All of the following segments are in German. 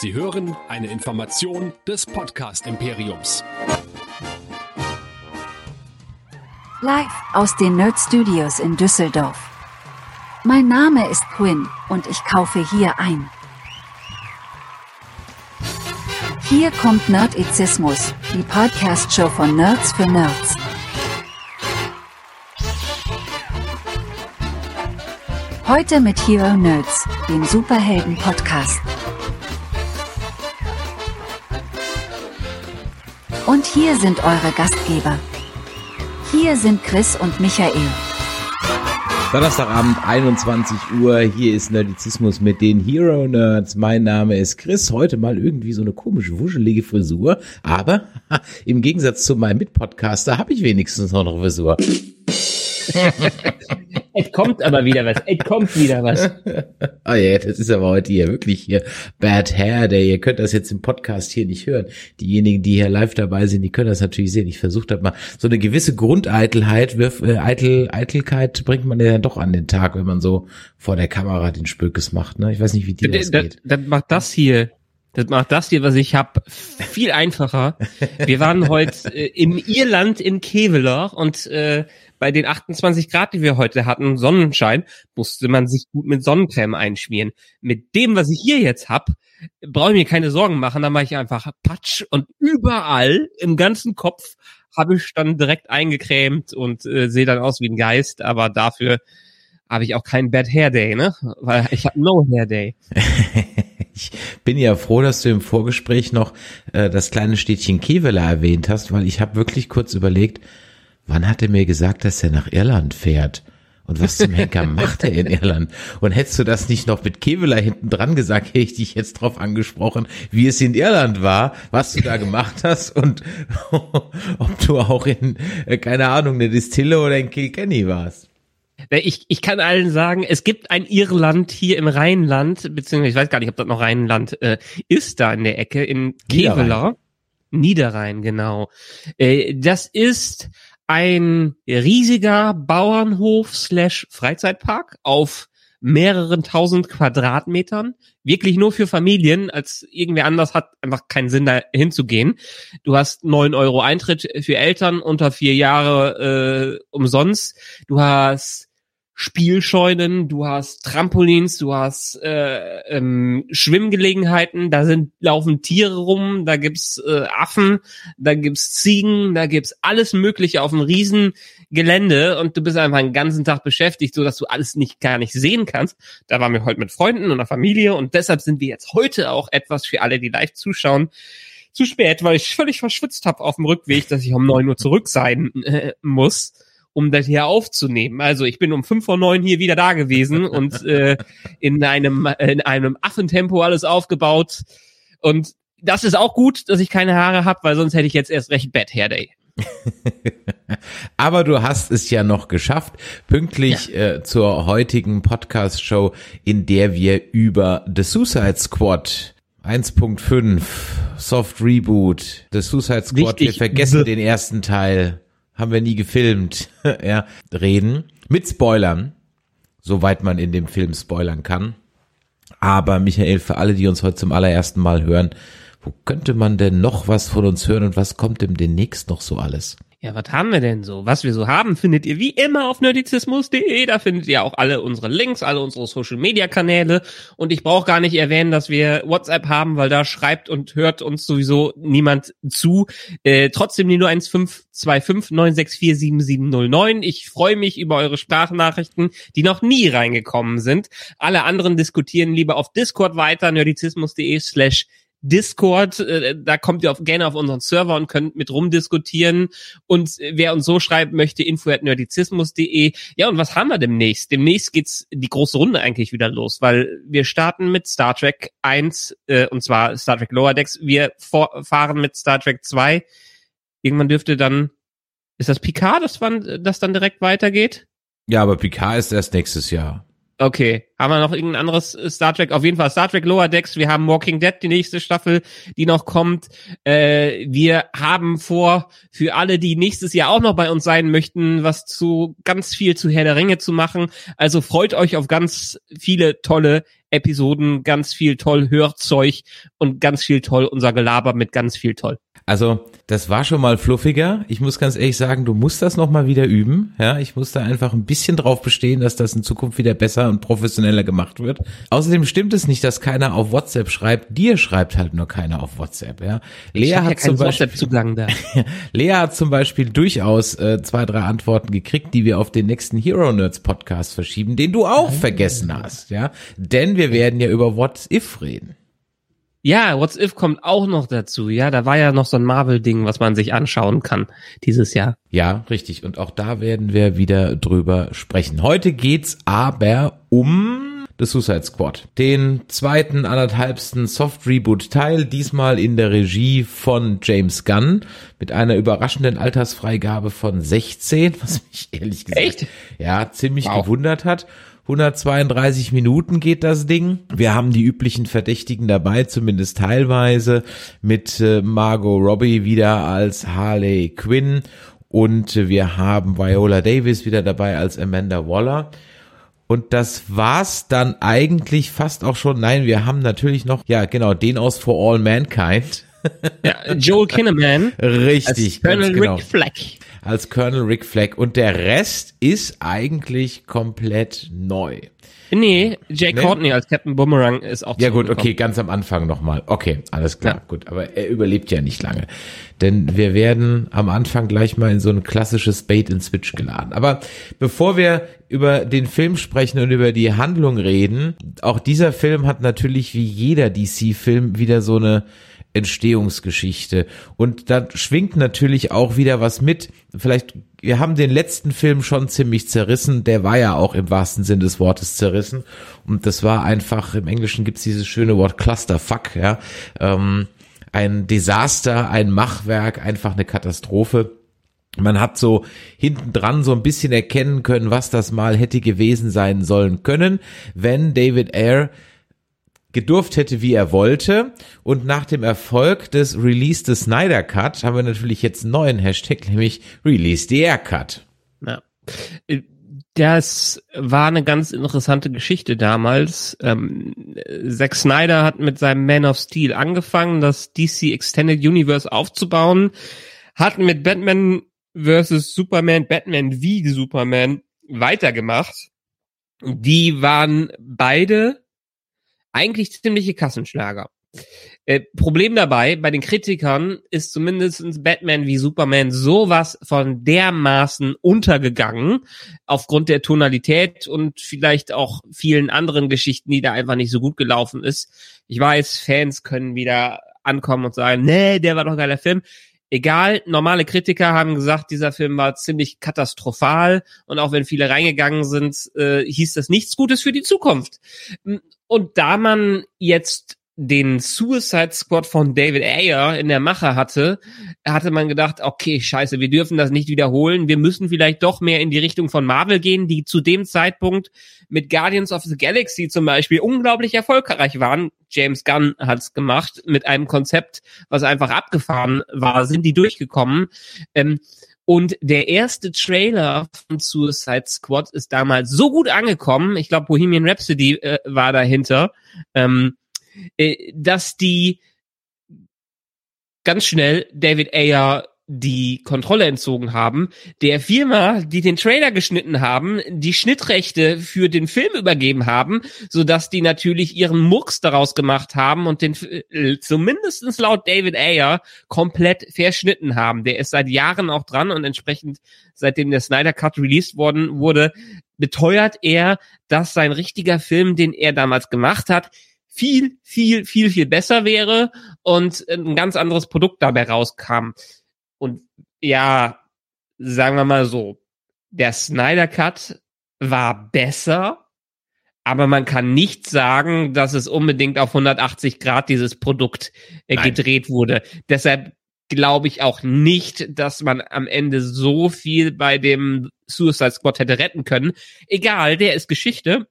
Sie hören eine Information des Podcast Imperiums. Live aus den Nerd Studios in Düsseldorf. Mein Name ist Quinn und ich kaufe hier ein. Hier kommt Nerdizismus, die Podcast-Show von Nerds für Nerds. Heute mit Hero Nerds, dem Superhelden-Podcast. Und hier sind eure Gastgeber. Hier sind Chris und Michael. Donnerstagabend, 21 Uhr. Hier ist Nerdizismus mit den Hero Nerds. Mein Name ist Chris. Heute mal irgendwie so eine komische, wuschelige Frisur. Aber im Gegensatz zu meinem Mitpodcaster habe ich wenigstens noch eine Frisur. Es kommt aber wieder was. Es kommt wieder was. oh ja, das ist aber heute hier wirklich hier Bad Hair Day. Ihr könnt das jetzt im Podcast hier nicht hören. Diejenigen, die hier live dabei sind, die können das natürlich sehen. Ich versuche das mal. So eine gewisse Grundeitelheit, äh, Eitel, Eitelkeit bringt man ja dann doch an den Tag, wenn man so vor der Kamera den Spökes macht. Ne? Ich weiß nicht, wie dir das, das geht. Das macht das hier. Das macht das hier, was ich hab, viel einfacher. Wir waren heute äh, im Irland in Keveler und äh, bei den 28 Grad, die wir heute hatten, Sonnenschein, musste man sich gut mit Sonnencreme einschmieren. Mit dem, was ich hier jetzt hab, brauche ich mir keine Sorgen machen. Da mache ich einfach Patsch und überall im ganzen Kopf habe ich dann direkt eingecremt und äh, sehe dann aus wie ein Geist. Aber dafür habe ich auch keinen Bad Hair Day, ne? Weil ich habe No Hair Day. Ich bin ja froh, dass du im Vorgespräch noch äh, das kleine Städtchen Kevela erwähnt hast, weil ich habe wirklich kurz überlegt, wann hat er mir gesagt, dass er nach Irland fährt? Und was zum Henker macht er in Irland? Und hättest du das nicht noch mit Kevela hinten dran gesagt, hätte ich dich jetzt drauf angesprochen, wie es in Irland war, was du da gemacht hast und ob du auch in, äh, keine Ahnung, eine Distille oder in Kilkenny warst. Ich, ich kann allen sagen, es gibt ein Irland hier im Rheinland, beziehungsweise ich weiß gar nicht, ob das noch Rheinland äh, ist, da in der Ecke, in Kevela. Niederrhein, genau. Äh, das ist ein riesiger Bauernhof slash Freizeitpark auf mehreren tausend Quadratmetern, wirklich nur für Familien, als irgendwer anders hat einfach keinen Sinn da hinzugehen. Du hast neun Euro Eintritt für Eltern unter vier Jahre äh, umsonst. Du hast Spielscheunen, du hast Trampolins, du hast äh, ähm, Schwimmgelegenheiten, da sind laufen Tiere rum, da gibt's äh, Affen, da gibt's Ziegen, da gibt's alles Mögliche auf einem riesen Gelände und du bist einfach einen ganzen Tag beschäftigt, so dass du alles nicht gar nicht sehen kannst. Da waren wir heute mit Freunden und der Familie und deshalb sind wir jetzt heute auch etwas für alle, die live zuschauen. Zu spät, weil ich völlig verschwitzt habe auf dem Rückweg, dass ich um neun Uhr zurück sein äh, muss um das hier aufzunehmen. Also ich bin um fünf vor neun hier wieder da gewesen und äh, in einem in einem Affentempo alles aufgebaut. Und das ist auch gut, dass ich keine Haare habe, weil sonst hätte ich jetzt erst recht Bad Hair Day. Aber du hast es ja noch geschafft, pünktlich ja. äh, zur heutigen Podcast-Show, in der wir über The Suicide Squad 1.5 Soft Reboot, The Suicide Squad, Wichtig. wir vergessen den ersten Teil haben wir nie gefilmt, ja, reden. Mit Spoilern, soweit man in dem Film spoilern kann. Aber Michael, für alle, die uns heute zum allerersten Mal hören, wo könnte man denn noch was von uns hören und was kommt dem demnächst noch so alles? Ja, was haben wir denn so? Was wir so haben, findet ihr wie immer auf nerdizismus.de. Da findet ihr auch alle unsere Links, alle unsere Social Media Kanäle. Und ich brauche gar nicht erwähnen, dass wir WhatsApp haben, weil da schreibt und hört uns sowieso niemand zu. Äh, trotzdem die 01525 964 7709. Ich freue mich über eure Sprachnachrichten, die noch nie reingekommen sind. Alle anderen diskutieren lieber auf Discord weiter, nerdizismus.de slash Discord, äh, da kommt ihr auf, gerne auf unseren Server und könnt mit rumdiskutieren. Und wer uns so schreibt, möchte info.nerdizismus.de. Ja, und was haben wir demnächst? Demnächst geht's die große Runde eigentlich wieder los, weil wir starten mit Star Trek 1, äh, und zwar Star Trek Lower Decks. Wir fahren mit Star Trek 2. Irgendwann dürfte dann, ist das Picard, das, wann, das dann direkt weitergeht? Ja, aber Picard ist erst nächstes Jahr. Okay. Haben wir noch irgendein anderes Star Trek? Auf jeden Fall Star Trek Lower Decks. Wir haben Walking Dead, die nächste Staffel, die noch kommt. Äh, wir haben vor, für alle, die nächstes Jahr auch noch bei uns sein möchten, was zu ganz viel zu Herr der Ringe zu machen. Also freut euch auf ganz viele tolle Episoden ganz viel toll Hörzeug und ganz viel toll unser Gelaber mit ganz viel toll. Also, das war schon mal fluffiger. Ich muss ganz ehrlich sagen, du musst das noch mal wieder üben. Ja, ich muss da einfach ein bisschen drauf bestehen, dass das in Zukunft wieder besser und professioneller gemacht wird. Außerdem stimmt es nicht, dass keiner auf WhatsApp schreibt. Dir schreibt halt nur keiner auf WhatsApp. Ja, Lea hat ja zum Beispiel da. Lea hat zum Beispiel durchaus äh, zwei, drei Antworten gekriegt, die wir auf den nächsten Hero Nerds Podcast verschieben, den du auch oh. vergessen hast. Ja, denn wir werden ja über What If reden. Ja, What's If kommt auch noch dazu. Ja, da war ja noch so ein Marvel-Ding, was man sich anschauen kann dieses Jahr. Ja, richtig. Und auch da werden wir wieder drüber sprechen. Heute geht's aber um The Suicide Squad. Den zweiten, anderthalbsten Soft-Reboot-Teil, diesmal in der Regie von James Gunn, mit einer überraschenden Altersfreigabe von 16, was mich ehrlich gesagt, Echt? ja, ziemlich wow. gewundert hat. 132 Minuten geht das Ding. Wir haben die üblichen Verdächtigen dabei, zumindest teilweise, mit äh, Margot Robbie wieder als Harley Quinn und wir haben Viola Davis wieder dabei als Amanda Waller. Und das war's dann eigentlich fast auch schon. Nein, wir haben natürlich noch, ja genau, den aus For All Mankind. Ja, Joel Kinnaman. Richtig, Colonel genau. Rick Fleck als Colonel Rick Flag und der Rest ist eigentlich komplett neu. Nee, Jay nee? Courtney als Captain Boomerang ist auch Ja gut, okay, ganz am Anfang nochmal. Okay, alles klar, ja. gut. Aber er überlebt ja nicht lange. Denn wir werden am Anfang gleich mal in so ein klassisches Bait and Switch geladen. Aber bevor wir über den Film sprechen und über die Handlung reden, auch dieser Film hat natürlich wie jeder DC-Film wieder so eine Entstehungsgeschichte. Und da schwingt natürlich auch wieder was mit. Vielleicht, wir haben den letzten Film schon ziemlich zerrissen. Der war ja auch im wahrsten Sinn des Wortes zerrissen. Und das war einfach, im Englischen gibt's dieses schöne Wort Clusterfuck, ja. Ähm, ein Desaster, ein Machwerk, einfach eine Katastrophe. Man hat so hinten dran so ein bisschen erkennen können, was das mal hätte gewesen sein sollen können, wenn David Ayer gedurft hätte, wie er wollte. Und nach dem Erfolg des Release des Snyder Cut haben wir natürlich jetzt einen neuen Hashtag, nämlich Release the Air Cut. Ja. Das war eine ganz interessante Geschichte damals. Ähm, Zack Snyder hat mit seinem Man of Steel angefangen, das DC Extended Universe aufzubauen, hat mit Batman vs. Superman, Batman wie Superman weitergemacht. Die waren beide eigentlich ziemliche Kassenschlager. Äh, Problem dabei, bei den Kritikern ist zumindest Batman wie Superman sowas von dermaßen untergegangen, aufgrund der Tonalität und vielleicht auch vielen anderen Geschichten, die da einfach nicht so gut gelaufen ist. Ich weiß, Fans können wieder ankommen und sagen, nee, der war doch ein geiler Film. Egal, normale Kritiker haben gesagt, dieser Film war ziemlich katastrophal und auch wenn viele reingegangen sind, äh, hieß das nichts Gutes für die Zukunft. Und da man jetzt den Suicide Squad von David Ayer in der Mache hatte, hatte man gedacht, okay, scheiße, wir dürfen das nicht wiederholen. Wir müssen vielleicht doch mehr in die Richtung von Marvel gehen, die zu dem Zeitpunkt mit Guardians of the Galaxy zum Beispiel unglaublich erfolgreich waren. James Gunn hat's gemacht mit einem Konzept, was einfach abgefahren war, sind die durchgekommen. Ähm, und der erste Trailer von Suicide Squad ist damals so gut angekommen. Ich glaube, Bohemian Rhapsody äh, war dahinter, ähm, äh, dass die ganz schnell David Ayer die Kontrolle entzogen haben, der Firma, die den Trailer geschnitten haben, die Schnittrechte für den Film übergeben haben, so dass die natürlich ihren Murks daraus gemacht haben und den äh, zumindestens laut David Ayer komplett verschnitten haben. Der ist seit Jahren auch dran und entsprechend seitdem der Snyder Cut released worden wurde, beteuert er, dass sein richtiger Film, den er damals gemacht hat, viel, viel, viel, viel besser wäre und ein ganz anderes Produkt dabei rauskam. Und ja, sagen wir mal so, der Snyder Cut war besser, aber man kann nicht sagen, dass es unbedingt auf 180 Grad dieses Produkt äh, gedreht wurde. Deshalb glaube ich auch nicht, dass man am Ende so viel bei dem Suicide Squad hätte retten können. Egal, der ist Geschichte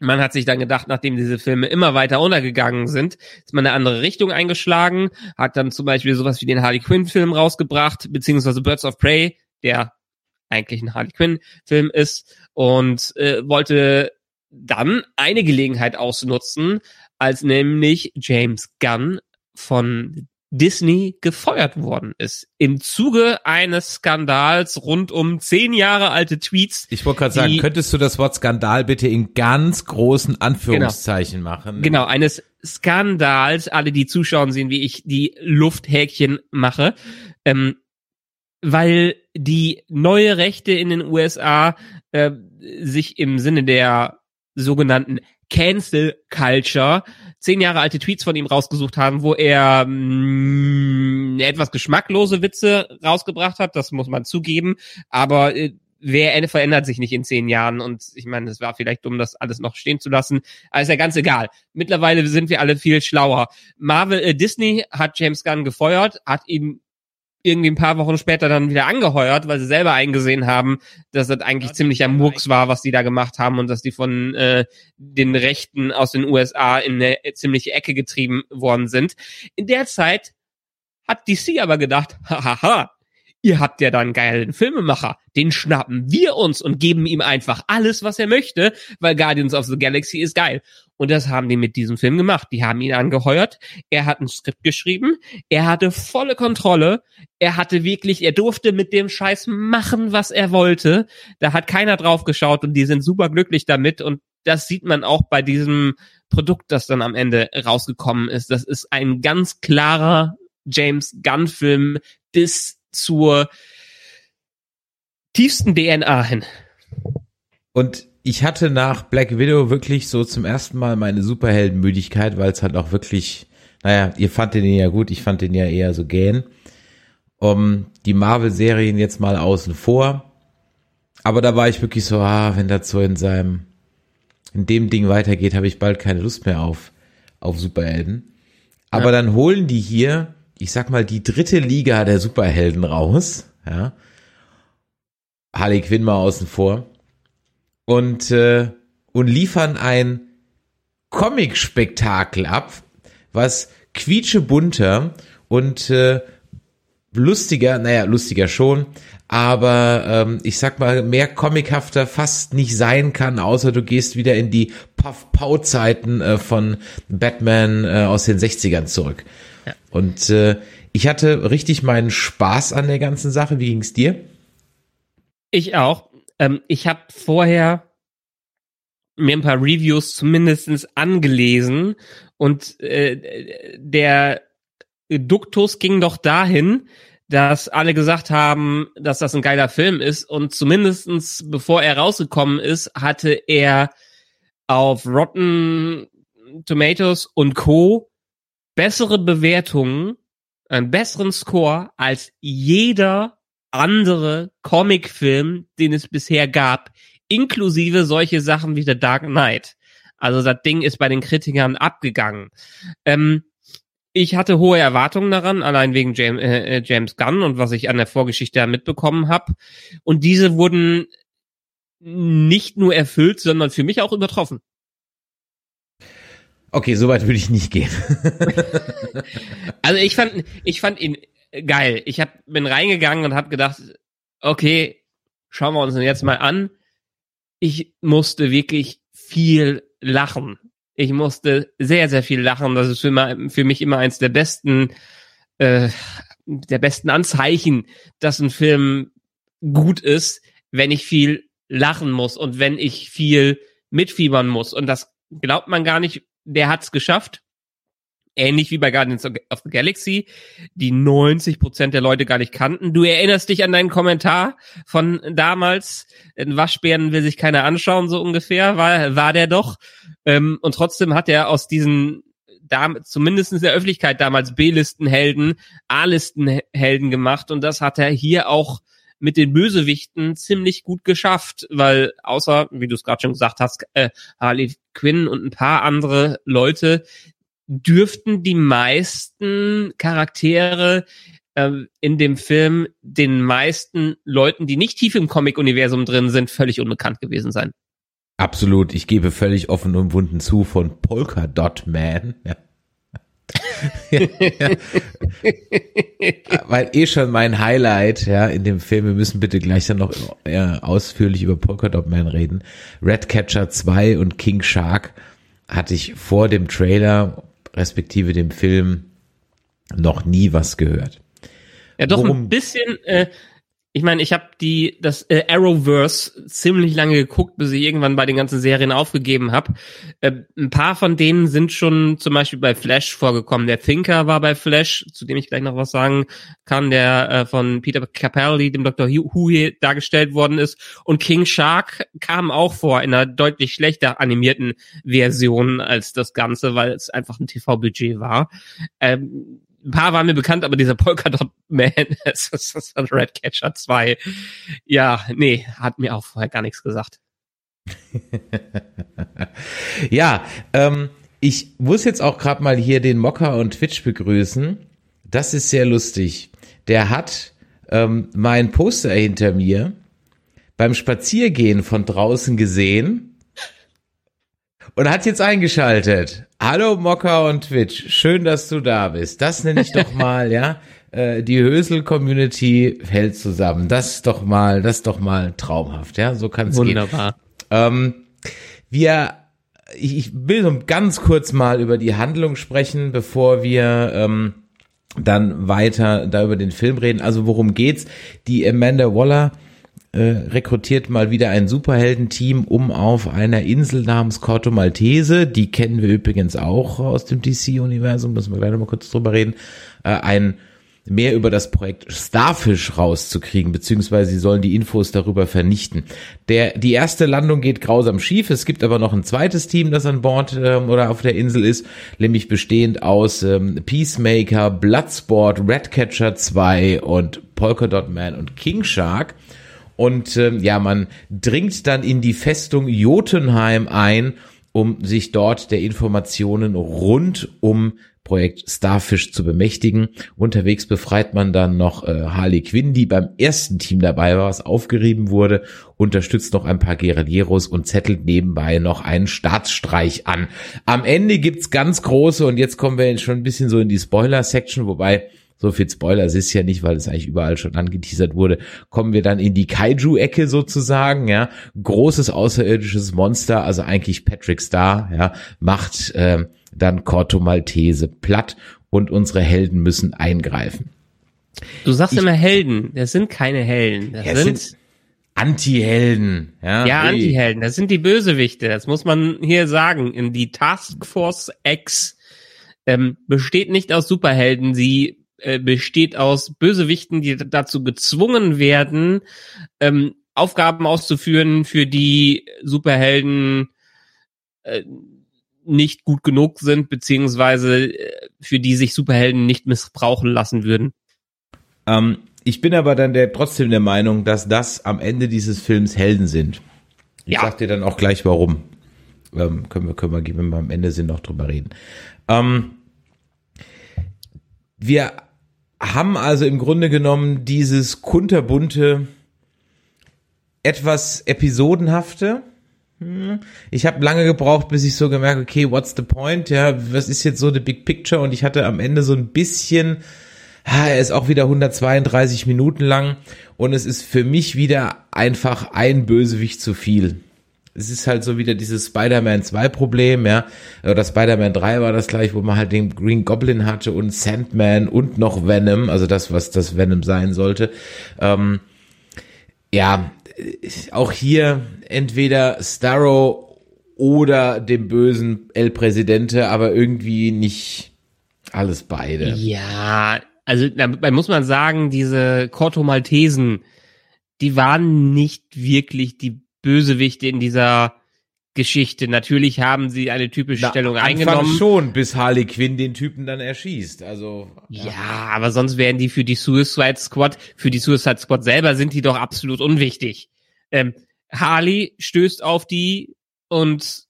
man hat sich dann gedacht, nachdem diese Filme immer weiter untergegangen sind, ist man eine andere Richtung eingeschlagen, hat dann zum Beispiel sowas wie den Harley Quinn Film rausgebracht, beziehungsweise Birds of Prey, der eigentlich ein Harley Quinn Film ist und äh, wollte dann eine Gelegenheit ausnutzen, als nämlich James Gunn von Disney gefeuert worden ist. Im Zuge eines Skandals rund um zehn Jahre alte Tweets. Ich wollte gerade sagen, könntest du das Wort Skandal bitte in ganz großen Anführungszeichen genau, machen? Genau, eines Skandals. Alle, die zuschauen, sehen, wie ich die Lufthäkchen mache. Ähm, weil die neue Rechte in den USA äh, sich im Sinne der sogenannten Cancel Culture zehn Jahre alte Tweets von ihm rausgesucht haben, wo er mh, mm, etwas geschmacklose Witze rausgebracht hat, das muss man zugeben, aber äh, wer verändert sich nicht in zehn Jahren und ich meine, es war vielleicht dumm, das alles noch stehen zu lassen, aber ist ja ganz egal. Mittlerweile sind wir alle viel schlauer. Marvel, äh, Disney hat James Gunn gefeuert, hat ihn irgendwie ein paar Wochen später dann wieder angeheuert, weil sie selber eingesehen haben, dass das eigentlich ja, ziemlicher Murks war, was die da gemacht haben und dass die von äh, den Rechten aus den USA in eine ziemliche Ecke getrieben worden sind. In der Zeit hat DC aber gedacht, hahaha, ihr habt ja da einen geilen Filmemacher, den schnappen wir uns und geben ihm einfach alles, was er möchte, weil Guardians of the Galaxy ist geil. Und das haben die mit diesem Film gemacht. Die haben ihn angeheuert. Er hat ein Skript geschrieben. Er hatte volle Kontrolle. Er hatte wirklich, er durfte mit dem Scheiß machen, was er wollte. Da hat keiner drauf geschaut und die sind super glücklich damit. Und das sieht man auch bei diesem Produkt, das dann am Ende rausgekommen ist. Das ist ein ganz klarer James Gunn Film bis zur tiefsten DNA hin. Und ich hatte nach Black Widow wirklich so zum ersten Mal meine Superheldenmüdigkeit, weil es halt auch wirklich, naja, ihr fandet den ja gut, ich fand den ja eher so gähn. Um die Marvel-Serien jetzt mal außen vor. Aber da war ich wirklich so, ah, wenn das so in seinem, in dem Ding weitergeht, habe ich bald keine Lust mehr auf, auf Superhelden. Aber ja. dann holen die hier, ich sag mal, die dritte Liga der Superhelden raus, ja. Harley Quinn mal außen vor und, äh, und liefern ein Comic-Spektakel ab, was quietschebunter und äh, lustiger, naja, lustiger schon, aber ähm, ich sag mal, mehr comichafter fast nicht sein kann, außer du gehst wieder in die Puff-Pau-Zeiten äh, von Batman äh, aus den 60ern zurück. Ja. Und äh, ich hatte richtig meinen Spaß an der ganzen Sache. Wie ging's dir? Ich auch. Ähm, ich habe vorher mir ein paar Reviews zumindestens angelesen und äh, der Duktus ging doch dahin, dass alle gesagt haben, dass das ein geiler Film ist und zumindestens bevor er rausgekommen ist, hatte er auf Rotten Tomatoes und Co. bessere Bewertungen, einen besseren Score als jeder andere Comicfilm, den es bisher gab, inklusive solche Sachen wie The Dark Knight. Also das Ding ist bei den Kritikern abgegangen. Ähm, ich hatte hohe Erwartungen daran, allein wegen James, äh, äh, James Gunn und was ich an der Vorgeschichte mitbekommen habe. Und diese wurden nicht nur erfüllt, sondern für mich auch übertroffen. Okay, soweit würde ich nicht gehen. also ich fand, ich fand ihn geil. Ich hab, bin reingegangen und habe gedacht, okay, schauen wir uns den jetzt mal an. Ich musste wirklich viel lachen. Ich musste sehr, sehr viel lachen. Das ist für, für mich immer eins der besten, äh, der besten Anzeichen, dass ein Film gut ist, wenn ich viel lachen muss und wenn ich viel mitfiebern muss. Und das glaubt man gar nicht. Der hat's geschafft ähnlich wie bei Guardians of the Galaxy, die 90 Prozent der Leute gar nicht kannten. Du erinnerst dich an deinen Kommentar von damals, ein Waschbären will sich keiner anschauen, so ungefähr, war, war der doch. Ähm, und trotzdem hat er aus diesen zumindest in der Öffentlichkeit damals B-Listenhelden, A-Listenhelden gemacht und das hat er hier auch mit den Bösewichten ziemlich gut geschafft, weil außer, wie du es gerade schon gesagt hast, äh, Harley Quinn und ein paar andere Leute, dürften die meisten Charaktere äh, in dem Film den meisten Leuten, die nicht tief im Comic-Universum drin sind, völlig unbekannt gewesen sein. Absolut, ich gebe völlig offen und wunden zu von Polka Dot Man. Ja. Ja, ja. Weil eh schon mein Highlight, ja, in dem Film, wir müssen bitte gleich dann noch ausführlich über Polka Dot Man reden. Redcatcher 2 und King Shark hatte ich vor dem Trailer, respektive dem Film, noch nie was gehört. Ja, doch Worum, ein bisschen, äh, ich meine, ich habe die das äh, Arrowverse ziemlich lange geguckt, bis ich irgendwann bei den ganzen Serien aufgegeben habe. Äh, ein paar von denen sind schon zum Beispiel bei Flash vorgekommen. Der Thinker war bei Flash, zu dem ich gleich noch was sagen kann, der äh, von Peter Capaldi, dem Dr. Who dargestellt worden ist. Und King Shark kam auch vor in einer deutlich schlechter animierten Version als das Ganze, weil es einfach ein TV-Budget war. Ähm, ein paar waren mir bekannt, aber dieser Polka Dot Man, das ist Redcatcher 2, ja, nee, hat mir auch vorher gar nichts gesagt. ja, ähm, ich muss jetzt auch gerade mal hier den Mocker und Twitch begrüßen. Das ist sehr lustig. Der hat ähm, mein Poster hinter mir beim Spaziergehen von draußen gesehen und hat jetzt eingeschaltet. Hallo Mocker und Twitch, schön, dass du da bist. Das nenne ich doch mal, ja. Äh, die Hösel-Community hält zusammen. Das ist doch mal, das ist doch mal traumhaft, ja. So kann es gehen. Wunderbar. Ähm, wir, ich, ich will so ganz kurz mal über die Handlung sprechen, bevor wir ähm, dann weiter da über den Film reden. Also worum geht's? Die Amanda Waller äh, rekrutiert mal wieder ein Superheldenteam, um auf einer Insel namens Corto Maltese, die kennen wir übrigens auch aus dem DC-Universum, müssen wir gleich noch mal kurz drüber reden, äh, ein mehr über das Projekt Starfish rauszukriegen, beziehungsweise sie sollen die Infos darüber vernichten. Der, die erste Landung geht grausam schief. Es gibt aber noch ein zweites Team, das an Bord ähm, oder auf der Insel ist, nämlich bestehend aus ähm, Peacemaker, Bloodsport, Redcatcher 2 und Polka Dot Man und King Shark. Und ähm, ja, man dringt dann in die Festung Jotunheim ein, um sich dort der Informationen rund um Projekt Starfish zu bemächtigen. Unterwegs befreit man dann noch äh, Harley Quinn, die beim ersten Team dabei war, was aufgerieben wurde, unterstützt noch ein paar Guerilleros und zettelt nebenbei noch einen Staatsstreich an. Am Ende gibt's ganz große, und jetzt kommen wir schon ein bisschen so in die Spoiler-Section, wobei so viel Spoiler es ist ja nicht, weil es eigentlich überall schon angeteasert wurde, kommen wir dann in die Kaiju-Ecke sozusagen, ja, großes außerirdisches Monster, also eigentlich Patrick Star, ja, macht äh, dann Corto Maltese platt und unsere Helden müssen eingreifen. Du sagst ich, immer Helden, das sind keine Helden, das ja, sind, sind Anti-Helden. Ja, ja Anti-Helden, das sind die Bösewichte, das muss man hier sagen. In die Task Force X ähm, besteht nicht aus Superhelden, sie äh, besteht aus Bösewichten, die dazu gezwungen werden, ähm, Aufgaben auszuführen, für die Superhelden äh, nicht gut genug sind, beziehungsweise äh, für die sich Superhelden nicht missbrauchen lassen würden. Ähm, ich bin aber dann der, trotzdem der Meinung, dass das am Ende dieses Films Helden sind. Ich ja. sag dir dann auch gleich warum. Ähm, können wir, können wir, wenn wir am Ende sind, noch drüber reden. Ähm, wir haben also im Grunde genommen dieses kunterbunte, etwas episodenhafte. Hm. Ich habe lange gebraucht, bis ich so gemerkt, okay, what's the point? Ja, was ist jetzt so the big picture? Und ich hatte am Ende so ein bisschen, er ist auch wieder 132 Minuten lang und es ist für mich wieder einfach ein Bösewicht zu viel es ist halt so wieder dieses Spider-Man 2 Problem, ja. Oder Spider-Man 3 war das gleich, wo man halt den Green Goblin hatte und Sandman und noch Venom, also das, was das Venom sein sollte. Ähm, ja, auch hier entweder Starro oder dem bösen El Presidente, aber irgendwie nicht alles beide. Ja, also da muss man sagen, diese Corto Maltesen, die waren nicht wirklich die Bösewichte in dieser Geschichte. Natürlich haben sie eine typische Na, Stellung Anfang eingenommen. schon, bis Harley Quinn den Typen dann erschießt. Also ja. ja, aber sonst wären die für die Suicide Squad, für die Suicide Squad selber sind die doch absolut unwichtig. Ähm, Harley stößt auf die und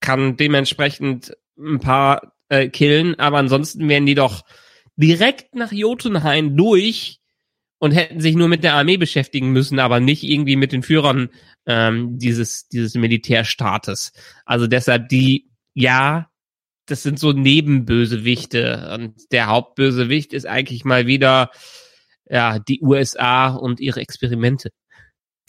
kann dementsprechend ein paar äh, killen, aber ansonsten wären die doch direkt nach Jotunheim durch und hätten sich nur mit der Armee beschäftigen müssen, aber nicht irgendwie mit den Führern ähm, dieses, dieses Militärstaates. Also deshalb die, ja, das sind so Nebenbösewichte und der Hauptbösewicht ist eigentlich mal wieder ja die USA und ihre Experimente.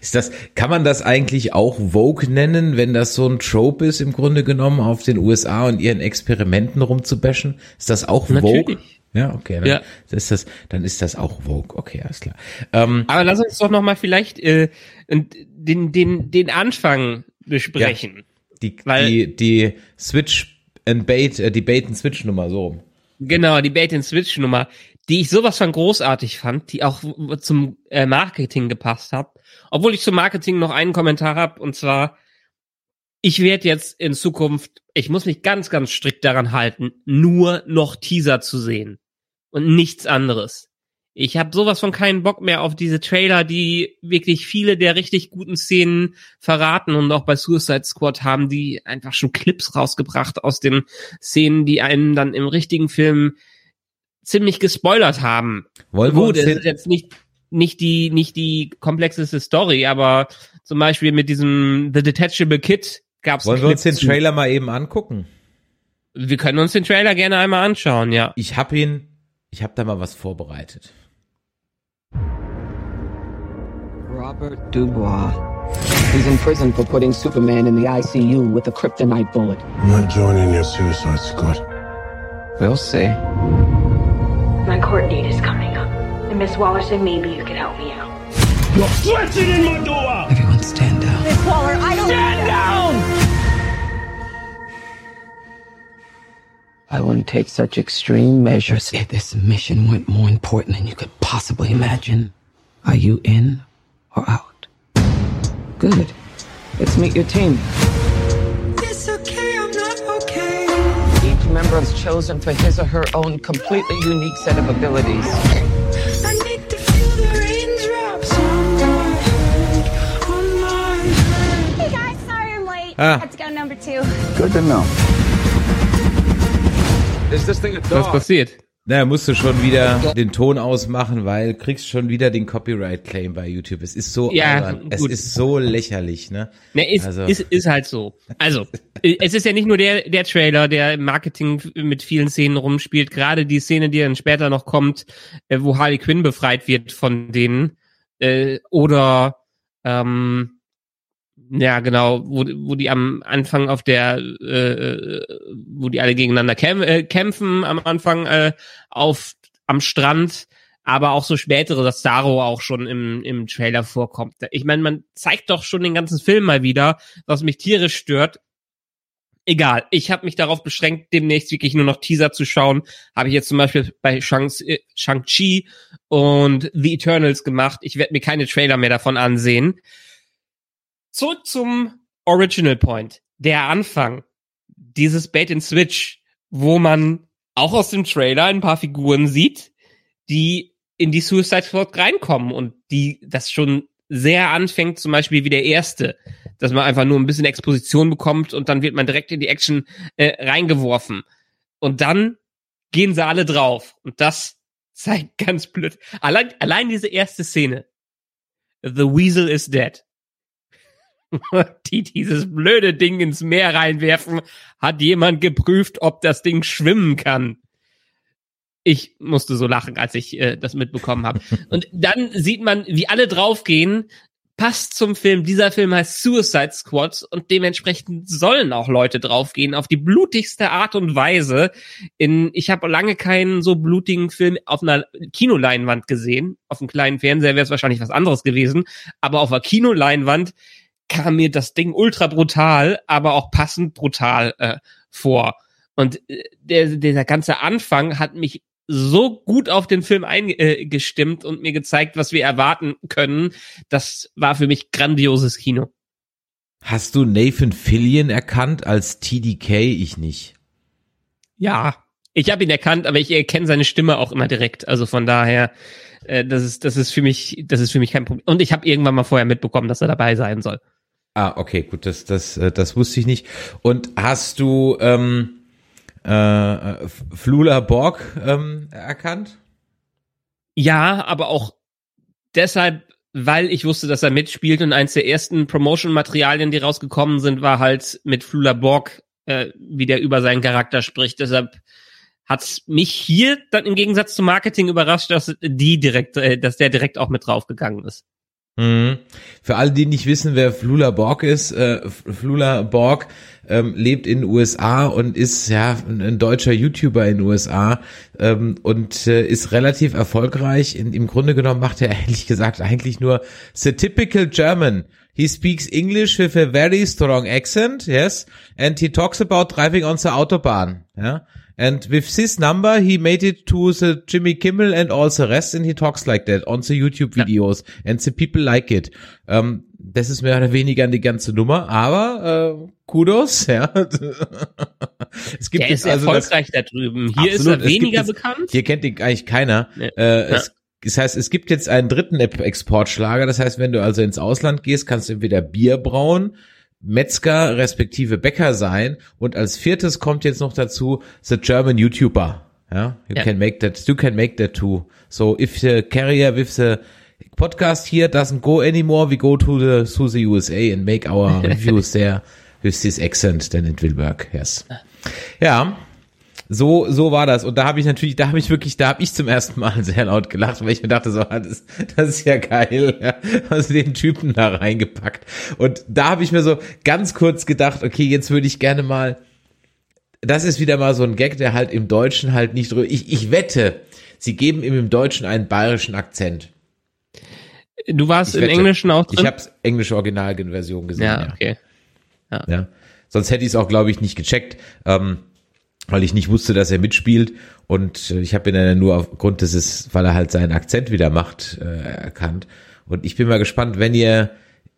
ist das, kann man das eigentlich auch Vogue nennen, wenn das so ein Trope ist, im Grunde genommen, auf den USA und ihren Experimenten rumzubashen? Ist das auch Vogue? Natürlich. Ja, okay. Dann, ja. Ist das, dann ist das auch Vogue. Okay, alles klar. Ähm, Aber lass uns doch noch mal vielleicht äh, den, den, den Anfang besprechen. Ja, die, weil, die, die Switch and Bait, äh, die Bait and Switch Nummer so. Genau, die Bait and Switch Nummer, die ich sowas von großartig fand, die auch zum äh, Marketing gepasst hat. Obwohl ich zum Marketing noch einen Kommentar habe und zwar ich werde jetzt in Zukunft, ich muss mich ganz, ganz strikt daran halten, nur noch Teaser zu sehen und nichts anderes. Ich habe sowas von keinen Bock mehr auf diese Trailer, die wirklich viele der richtig guten Szenen verraten und auch bei Suicide Squad haben die einfach schon Clips rausgebracht aus den Szenen, die einen dann im richtigen Film ziemlich gespoilert haben. Wollen Gut, es ist jetzt nicht nicht die nicht die komplexeste Story, aber zum Beispiel mit diesem The Detachable Kid gab's. Wollen wir uns den Trailer mal eben angucken? Wir können uns den Trailer gerne einmal anschauen, ja. Ich habe ihn ich habe da mal was vorbereitet. Robert Dubois. He's in prison for putting Superman in the ICU with a kryptonite bullet. I'm not joining your suicide squad. We'll see. My court date is coming up. And Miss Waller said maybe you could help me out. You're flexing in my door! Everyone stand down. Miss Waller, I don't- Stand down! I wouldn't take such extreme measures if this mission went more important than you could possibly imagine. Are you in or out? Good. Let's meet your team. It's okay, I'm not okay. Each member is chosen for his or her own completely unique set of abilities. I need to feel the raindrops on my head, on my head. Hey guys, sorry I'm late. Ah. Had to go number two. Good to know. Was passiert? Na, musst du schon wieder den Ton ausmachen, weil kriegst schon wieder den Copyright Claim bei YouTube. Es ist so Ja, albern. Es ist so lächerlich, ne? Ne, ist, Also- ist, ist halt so. Also, es ist ja nicht nur der, der Trailer, der im Marketing mit vielen Szenen rumspielt. Gerade die Szene, die dann später noch kommt, äh, wo Harley Quinn befreit wird von denen. Äh, oder, ähm, ja, genau, wo, wo die am Anfang auf der, äh, wo die alle gegeneinander kämp äh, kämpfen am Anfang äh, auf am Strand, aber auch so spätere, dass Starro auch schon im, im Trailer vorkommt. Ich meine, man zeigt doch schon den ganzen Film mal wieder, was mich tierisch stört. Egal, ich habe mich darauf beschränkt, demnächst wirklich nur noch Teaser zu schauen. Habe ich jetzt zum Beispiel bei Shang- äh, Shang-Chi und The Eternals gemacht. Ich werde mir keine Trailer mehr davon ansehen. Zurück zum Original Point. Der Anfang. Dieses Bait and Switch, wo man auch aus dem Trailer ein paar Figuren sieht, die in die Suicide Squad reinkommen und die das schon sehr anfängt, zum Beispiel wie der erste, dass man einfach nur ein bisschen Exposition bekommt und dann wird man direkt in die Action äh, reingeworfen. Und dann gehen sie alle drauf. Und das zeigt ganz blöd. Allein, allein diese erste Szene. The Weasel is dead. die dieses blöde Ding ins Meer reinwerfen, hat jemand geprüft, ob das Ding schwimmen kann. Ich musste so lachen, als ich äh, das mitbekommen habe. Und dann sieht man, wie alle draufgehen, passt zum Film. Dieser Film heißt Suicide Squad und dementsprechend sollen auch Leute draufgehen auf die blutigste Art und Weise. In ich habe lange keinen so blutigen Film auf einer Kinoleinwand gesehen. Auf einem kleinen Fernseher wäre es wahrscheinlich was anderes gewesen, aber auf einer Kinoleinwand kam mir das Ding ultra brutal, aber auch passend brutal äh, vor. Und äh, der, dieser ganze Anfang hat mich so gut auf den Film eingestimmt und mir gezeigt, was wir erwarten können. Das war für mich grandioses Kino. Hast du Nathan Fillion erkannt als TDK? Ich nicht. Ja, ich habe ihn erkannt, aber ich erkenne seine Stimme auch immer direkt. Also von daher, äh, das ist das ist für mich, das ist für mich kein Problem. Und ich habe irgendwann mal vorher mitbekommen, dass er dabei sein soll. Ah, okay, gut, das, das, äh, das wusste ich nicht. Und hast du ähm, äh, Flula Borg ähm, erkannt? Ja, aber auch deshalb, weil ich wusste, dass er mitspielt und eins der ersten Promotion-Materialien, die rausgekommen sind, war halt mit Flula Borg äh, wie der über seinen Charakter spricht. Deshalb hat's mich hier dann im Gegensatz zum Marketing überrascht, dass die direkt, äh, dass der direkt auch mit draufgegangen ist. Mhm. Für alle, die nicht wissen, wer Flula Borg ist, äh, Flula Borg ähm, lebt in den USA und ist ja ein, deutscher YouTuber in den USA ähm, und äh, ist relativ erfolgreich. In, Im Grunde genommen macht er ehrlich gesagt eigentlich nur the typical German. He speaks English with a very strong accent, yes, and he talks about driving on the Autobahn, ja. And with this number, he made it to the Jimmy Kimmel and all the rest, and he talks like that on the YouTube videos, and the people like it. Ähm, das ist mehr oder weniger die ganze Nummer, aber äh, Kudos, ja. es gibt der ist also erfolgreich das, da drüben. Hier absolut, ist er weniger jetzt, bekannt. Hier kennt ihn eigentlich keiner. Nee. Äh, ja. es, das heißt, es gibt jetzt einen dritten Exportschlager. Das heißt, wenn du also ins Ausland gehst, kannst du entweder Bier brauen, Metzger respektive Bäcker sein und als viertes kommt jetzt noch dazu the German YouTuber. Ja, you yeah. can make that, you can make that too. So if the carrier with the podcast here doesn't go anymore, we go to the to the USA and make our reviews there with this accent, then it will work. Yes. Ja, so, so war das. Und da habe ich natürlich, da habe ich wirklich, da habe ich zum ersten Mal sehr laut gelacht, weil ich mir dachte, so, das, das ist ja geil, ja, also den Typen da reingepackt. Und da habe ich mir so ganz kurz gedacht, okay, jetzt würde ich gerne mal, das ist wieder mal so ein Gag, der halt im Deutschen halt nicht, ich, ich wette, sie geben ihm im Deutschen einen bayerischen Akzent. Du warst ich im wette, Englischen auch drin? Ich habe englische Originalversion gesehen. Ja, okay. Ja. ja. Sonst hätte ich es auch, glaube ich, nicht gecheckt. Ähm, weil ich nicht wusste, dass er mitspielt und äh, ich habe ihn dann nur aufgrund des, weil er halt seinen Akzent wieder macht, äh, erkannt. Und ich bin mal gespannt, wenn ihr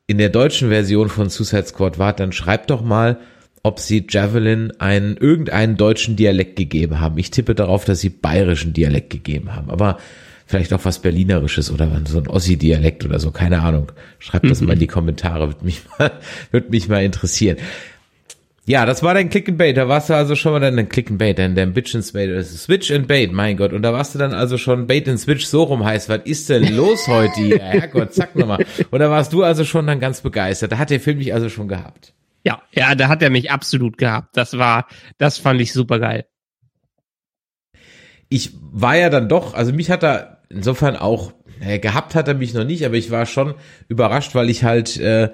in der deutschen Version von Suicide Squad wart, dann schreibt doch mal, ob sie Javelin einen irgendeinen deutschen Dialekt gegeben haben. Ich tippe darauf, dass sie bayerischen Dialekt gegeben haben, aber vielleicht auch was Berlinerisches oder so ein Ossi-Dialekt oder so, keine Ahnung. Schreibt das mal in die Kommentare, würde mich mal, würde mich mal interessieren. Ja, das war dein Click and Bait. Da warst du also schon mal dann ein Click and Bait, dann dein Bitch and Bait, das ist Switch and Bait, mein Gott. Und da warst du dann also schon Bait and Switch so rum heißt. Was ist denn los heute? Ja, Herrgott, zack nochmal. Und da warst du also schon dann ganz begeistert. Da hat der Film mich also schon gehabt. Ja, ja, da hat er mich absolut gehabt. Das war, das fand ich super geil. Ich war ja dann doch, also mich hat er insofern auch, äh, gehabt hat er mich noch nicht, aber ich war schon überrascht, weil ich halt äh,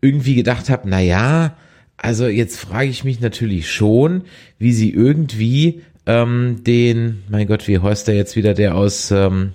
irgendwie gedacht habe, na ja, also jetzt frage ich mich natürlich schon, wie sie irgendwie ähm, den, mein Gott, wie heißt der jetzt wieder, der aus, ähm,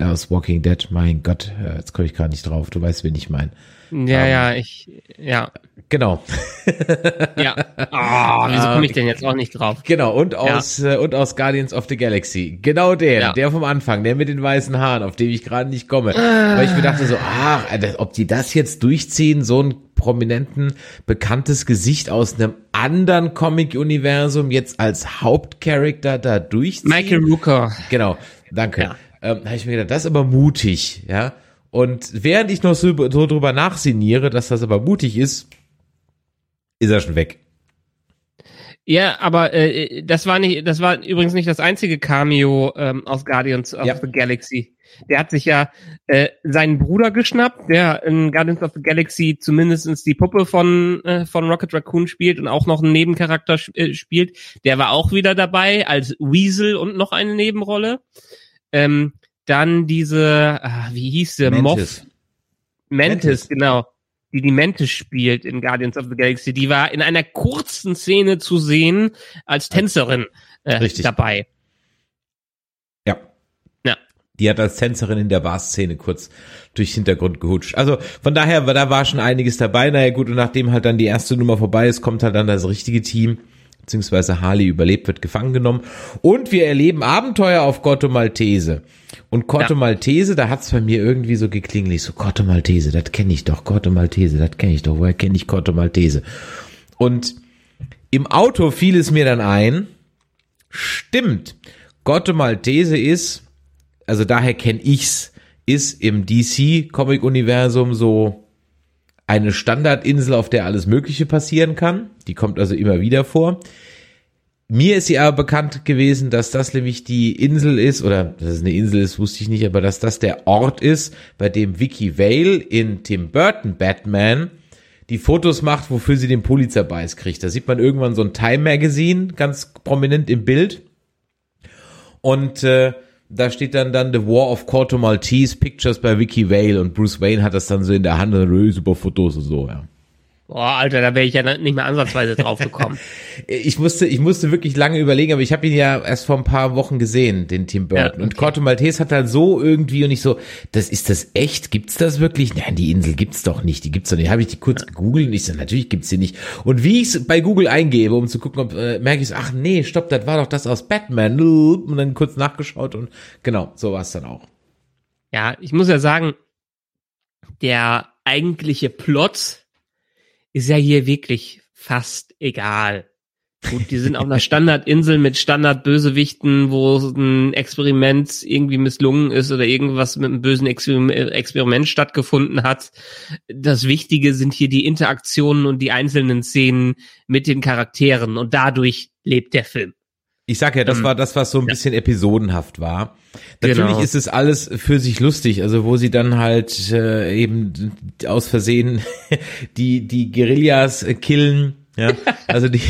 aus Walking Dead, mein Gott, äh, jetzt komme ich gerade nicht drauf, du weißt, wen ich meine. Ja, um, ja, ich, ja. Genau. ja. Oh, wieso komme ich denn jetzt auch nicht drauf? Genau, und aus, ja. äh, und aus Guardians of the Galaxy. Genau der, ja. der vom Anfang, der mit den weißen Haaren, auf dem ich gerade nicht komme. Ah. Weil ich mir dachte so, ah, ob die das jetzt durchziehen, so ein prominenten, bekanntes Gesicht aus einem anderen Comic-Universum jetzt als Hauptcharakter da durchziehen. Michael Rooker. Genau, danke. Ja. Ähm, habe ich mir gedacht, das ist aber mutig, ja. Und während ich noch so, so drüber nachsiniere, dass das aber mutig ist, ist er schon weg. Ja, aber äh, das war nicht, das war übrigens nicht das einzige Cameo ähm, aus Guardians of ja. the Galaxy. Der hat sich ja äh, seinen Bruder geschnappt, der in Guardians of the Galaxy zumindestens die Puppe von äh, von Rocket Raccoon spielt und auch noch einen Nebencharakter äh, spielt. Der war auch wieder dabei als Weasel und noch eine Nebenrolle. Ähm, dann diese, ah, wie hieß sie, Mantis. Moff Mantis, Mantis, genau die die Mantis spielt in Guardians of the Galaxy, die war in einer kurzen Szene zu sehen als Tänzerin äh, dabei. Ja. Ja. Die hat als Tänzerin in der Bar-Szene kurz durch Hintergrund gehutscht. Also von daher, da war schon einiges dabei. Naja gut, und nachdem halt dann die erste Nummer vorbei ist, kommt halt dann das richtige Team beziehungsweise Harley überlebt, wird gefangen genommen. Und wir erleben Abenteuer auf Corto Maltese. Und Corto ja. Maltese, da hat's bei mir irgendwie so geklingelt, so Corto Maltese, das kenne ich doch, Corto Maltese, das kenne ich doch, woher kenne ich Corto Maltese? Und im Auto fiel es mir dann ein, stimmt, Corto Maltese ist, also daher kenne ich's, ist im DC-Comic-Universum so eine Standardinsel, auf der alles Mögliche passieren kann. Die kommt also immer wieder vor. Mir ist sie aber bekannt gewesen, dass das nämlich die Insel ist, oder dass es eine Insel ist, wusste ich nicht, aber dass das der Ort ist, bei dem Vicky Vale in Tim Burton Batman die Fotos macht, wofür sie den Pulitzer-Preis kriegt. Da sieht man irgendwann so ein Time Magazine ganz prominent im Bild. Und äh, da steht dann dann The War of Corto Maltese, Pictures by Vicky Vale und Bruce Wayne hat das dann so in der Hand und äh, super Fotos und so, ja. Boah, Alter, da wäre ich ja nicht mehr ansatzweise drauf gekommen. Ich musste, ich musste wirklich lange überlegen, aber ich habe ihn ja erst vor ein paar Wochen gesehen, den Tim Burton. Ja, okay. Und Corto Maltese hat halt so irgendwie und ich so, das ist das echt? Gibt's das wirklich? Nein, die Insel gibt's doch nicht. Die gibt's doch nicht. Habe ich die kurz gegoogelt und ich so, natürlich gibt's die nicht. Und wie ich bei Google eingebe, um zu gucken, ob äh, merke ich so, ach nee, stopp, das war doch das aus Batman. Und dann kurz nachgeschaut und genau, so war es dann auch. Ja, ich muss ja sagen, der eigentliche Plot ist ja hier wirklich fast egal. Gut, die sind auf einer Standardinsel mit Standardbösewichten, wo ein Experiment irgendwie misslungen ist oder irgendwas mit einem bösen Exper- Experiment stattgefunden hat. Das Wichtige sind hier die Interaktionen und die einzelnen Szenen mit den Charakteren und dadurch lebt der Film. Ich sag ja, das Ähm, war das, was so ein ja. bisschen episodenhaft war. Natürlich Genau. ist es alles für sich lustig, also wo sie dann halt äh, eben aus Versehen die die Guerillas äh, killen, ja, also die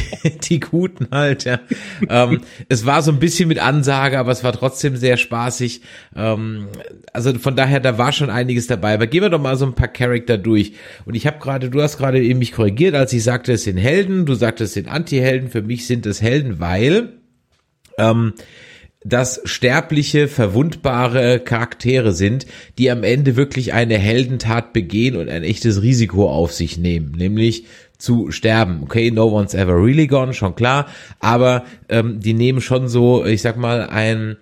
die Guten halt, ja. Ähm, es war so ein bisschen mit Ansage, aber es war trotzdem sehr spaßig. Ähm, also von daher, da war schon einiges dabei. Aber gehen wir doch mal so ein paar Charakter durch. Und ich habe gerade, du hast gerade eben mich korrigiert, als ich sagte, es sind Helden. Du sagtest, es sind Anti-Helden. Für mich sind es Helden, weil ähm, das sterbliche, verwundbare Charaktere sind, die am Ende wirklich eine Heldentat begehen und ein echtes Risiko auf sich nehmen, nämlich zu sterben. Okay, no one's ever really gone, schon klar, aber ähm, die nehmen schon so, ich sag mal, ein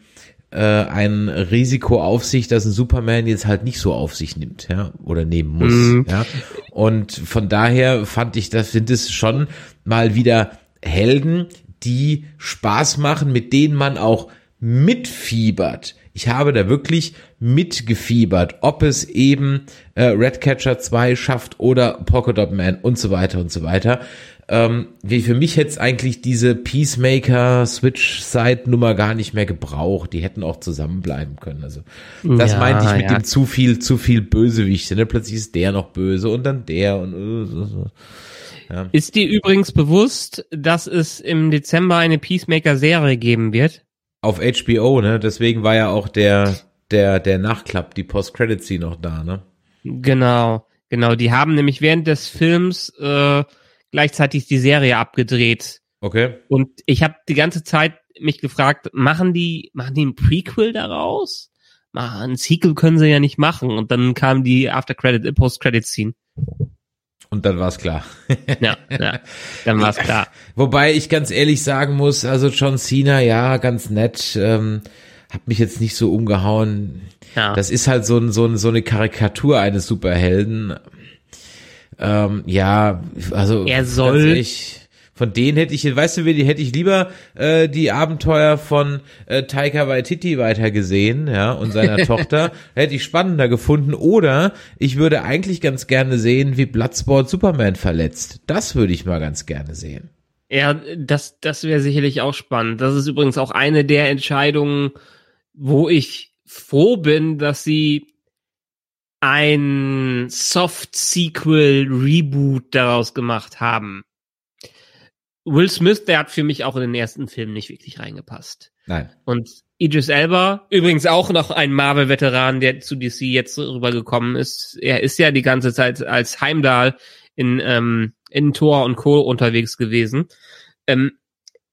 äh, ein Risiko auf sich, das ein Superman jetzt halt nicht so auf sich nimmt, ja, oder nehmen muss, Mhm. ja. Und von daher fand ich, das sind es schon mal wieder Helden, die Spaß machen, mit denen man auch mitfiebert. Ich habe da wirklich mitgefiebert, ob es eben äh, Redcatcher 2 schafft oder Polkadot Man und so weiter und so weiter. Ähm, wie für mich hätte es eigentlich diese Peacemaker Switch Side Nummer gar nicht mehr gebraucht. Die hätten auch zusammenbleiben können. Also das Ja, meinte ich mit ja. dem zu viel, zu viel Bösewichte. Ne? Plötzlich ist der noch böse und dann der und äh, so, so. Ist dir übrigens bewusst, dass es im Dezember eine Peacemaker-Serie geben wird? auf HBO, ne? Deswegen war ja auch der der der Nachklapp, die Post-Credit-Scene noch da, ne? Genau, genau. Die haben nämlich während des Films äh, gleichzeitig die Serie abgedreht. Okay. Und ich habe die ganze Zeit mich gefragt, machen die, machen die ein Prequel daraus? Ein Sequel können sie ja nicht machen. Und dann kam die After Credit, Post Credit Scene. Und dann war's klar. Ja, ja. Dann war's klar. Wobei ich ganz ehrlich sagen muss, also John Cena, ja, ganz nett, ähm, hat mich jetzt nicht so umgehauen. Ja. Das ist halt so, ein, so, ein, so eine Karikatur eines Superhelden. Ähm, ja, also Er soll- ehrlich, von denen hätte ich, weißt du, die hätte ich lieber äh, die Abenteuer von äh, Taika Waititi weitergesehen, ja, und seiner Tochter, hätte ich spannender gefunden. Oder ich würde eigentlich ganz gerne sehen, wie Bloodsport Superman verletzt. Das würde ich mal ganz gerne sehen. Ja, das, das wäre sicherlich auch spannend. Das ist übrigens auch eine der Entscheidungen, wo ich froh bin, dass sie ein Soft-Sequel-Reboot daraus gemacht haben. Will Smith, der hat für mich auch in den ersten Film nicht wirklich reingepasst. Nein. Und Idris Elba, übrigens auch noch ein Marvel-Veteran, der zu DC jetzt rübergekommen ist. Er ist ja die ganze Zeit als Heimdall in, ähm, in Thor und Co. unterwegs gewesen. Ähm,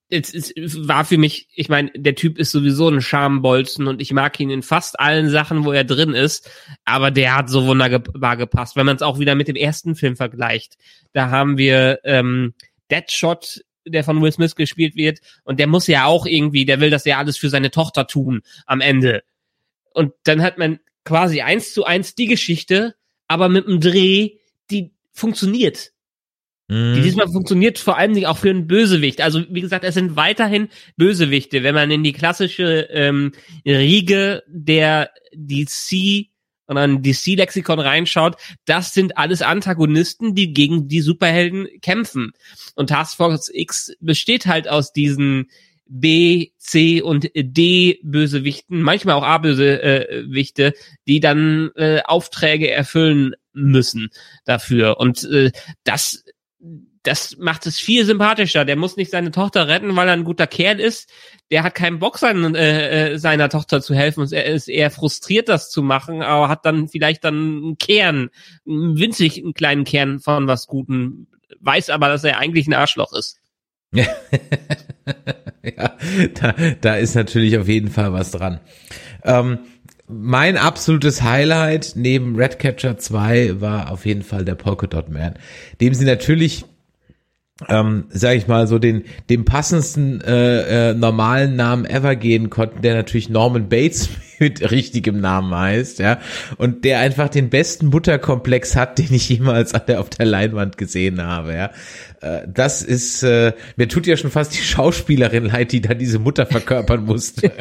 es, es war für mich, ich meine, der Typ ist sowieso ein Schambolzen und ich mag ihn in fast allen Sachen, wo er drin ist, aber der hat so wunderbar gepasst, wenn man es auch wieder mit dem ersten Film vergleicht. Da haben wir ähm, Deadshot, der von Will Smith gespielt wird, und der muss ja auch irgendwie, der will das ja alles für seine Tochter tun am Ende. Und dann hat man quasi eins zu eins die Geschichte, aber mit einem Dreh, die funktioniert. Mhm. Die diesmal funktioniert vor allem auch für einen Bösewicht. Also wie gesagt, es sind weiterhin Bösewichte. Wenn man in die klassische ähm, Riege der DC und an DC-Lexikon reinschaut, das sind alles Antagonisten, die gegen die Superhelden kämpfen. Und Task Force X besteht halt aus diesen B, C und D Bösewichten, manchmal auch A Bösewichte, die dann äh, Aufträge erfüllen müssen dafür. Und äh, das das macht es viel sympathischer. Der muss nicht seine Tochter retten, weil er ein guter Kerl ist. Der hat keinen Bock, seinen, äh, äh, seiner Tochter zu helfen. Und er ist eher frustriert, das zu machen, aber hat dann vielleicht dann einen Kern, einen winzig einen kleinen Kern von was Guten, weiß aber, dass er eigentlich ein Arschloch ist. ja, da, da ist natürlich auf jeden Fall was dran. Ähm, mein absolutes Highlight neben Redcatcher 2 war auf jeden Fall der Polka Dot Man, dem sie natürlich ähm, sag ich mal, so den, den passendsten äh, äh, normalen Namen ever gehen konnten, der natürlich Norman Bates mit richtigem Namen heißt, ja, und der einfach den besten Mutterkomplex hat, den ich jemals an der, auf der Leinwand gesehen habe, ja. Äh, das ist, äh, mir tut ja schon fast die Schauspielerin leid, die da diese Mutter verkörpern musste.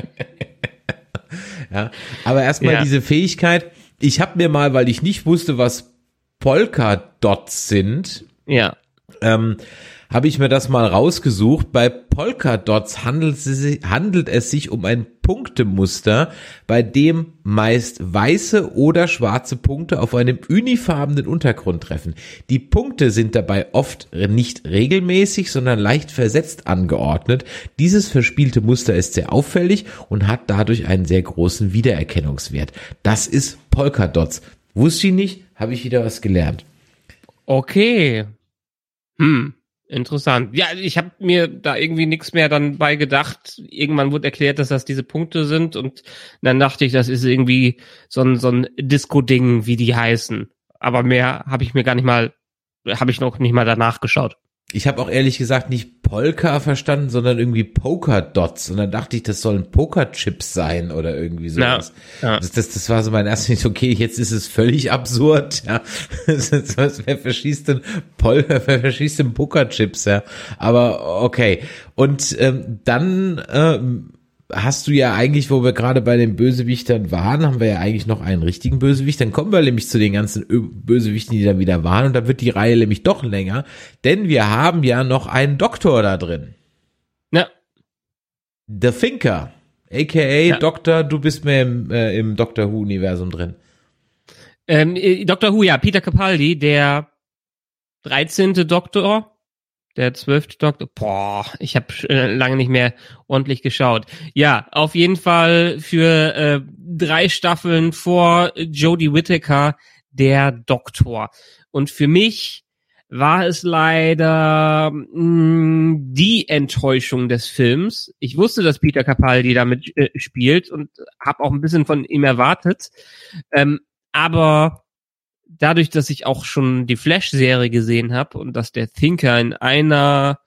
ja, aber erstmal Ja. diese Fähigkeit. Ich habe mir mal, weil ich nicht wusste, was Polka-Dots sind, Ja. Ähm, habe ich mir das mal rausgesucht. Bei Polka-Dots handelt, handelt es sich um ein Punktemuster, bei dem meist weiße oder schwarze Punkte auf einem unifarbenen Untergrund treffen. Die Punkte sind dabei oft nicht regelmäßig, sondern leicht versetzt angeordnet. Dieses verspielte Muster ist sehr auffällig und hat dadurch einen sehr großen Wiedererkennungswert. Das ist Polka-Dots. Wusste ich nicht, habe ich wieder was gelernt. Okay. Hm. Interessant. Ja, ich habe mir da irgendwie nichts mehr dann bei gedacht. Irgendwann wurde erklärt, dass das diese Punkte sind und dann dachte ich, das ist irgendwie so ein, so ein Disco-Ding, wie die heißen. Aber mehr habe ich mir gar nicht mal, habe ich noch nicht mal danach geschaut. Ich habe auch ehrlich gesagt nicht Polka verstanden, sondern irgendwie Poker-Dots. Und dann dachte ich, das sollen Poker-Chips sein oder irgendwie sowas. Ja, ja. Das, das, das war so mein erstes, okay, jetzt ist es völlig absurd. Ja. Wer verschießt denn Pol wer verschießt denn Poker-Chips, ja. Aber okay. Und ähm, dann ähm, hast du ja eigentlich, wo wir gerade bei den Bösewichtern waren, haben wir ja eigentlich noch einen richtigen Bösewicht. Dann kommen wir nämlich zu den ganzen Ö Bösewichten, die da wieder waren. Und dann wird die Reihe nämlich doch länger. Denn wir haben ja noch einen Doktor da drin. Ja, The Thinker. AKA Ja. Doktor, du bist mehr im, äh, im Doctor Who-Universum drin. ähm, äh, Dr. Who, ja, Peter Capaldi, der 13. Doktor, der 12. Doktor. Boah, ich habe äh, lange nicht mehr ordentlich geschaut. Ja, auf jeden Fall für äh, drei Staffeln vor Jodie Whittaker der Doktor. Und für mich war es leider mh, die Enttäuschung des Films. Ich wusste, dass Peter Capaldi damit äh, spielt und habe auch ein bisschen von ihm erwartet. Ähm, aber dadurch, dass ich auch schon die Flash-Serie gesehen habe und dass der Thinker in einer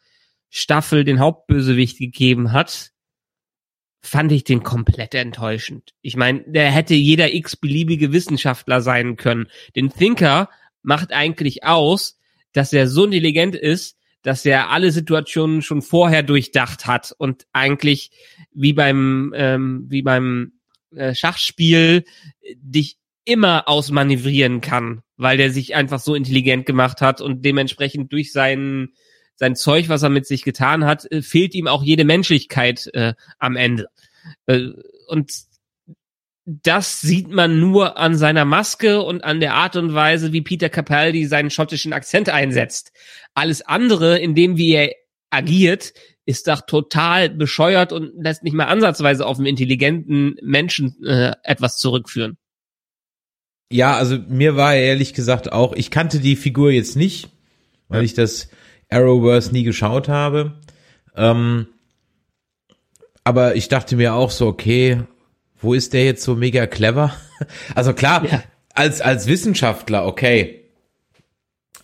Staffel den Hauptbösewicht gegeben hat, fand ich den komplett enttäuschend. Ich meine, der hätte jeder x-beliebige Wissenschaftler sein können. Den Thinker macht eigentlich aus, dass er so intelligent ist, dass er alle Situationen schon vorher durchdacht hat und eigentlich wie beim ähm, wie beim äh, Schachspiel dich immer ausmanövrieren kann, weil der sich einfach so intelligent gemacht hat und dementsprechend durch sein sein Zeug, was er mit sich getan hat, äh, fehlt ihm auch jede Menschlichkeit äh, am Ende. Äh, und das sieht man nur an seiner Maske und an der Art und Weise, wie Peter Capaldi seinen schottischen Akzent einsetzt. Alles andere, in dem wie er agiert, ist doch total bescheuert und lässt nicht mal ansatzweise auf einen intelligenten Menschen äh, etwas zurückführen. Ja, also mir war ehrlich gesagt auch, ich kannte die Figur jetzt nicht, weil ich das Arrowverse nie geschaut habe. Ähm, aber ich dachte mir auch so, okay, wo ist der jetzt so mega clever? Also klar, Ja. als, als Wissenschaftler, okay.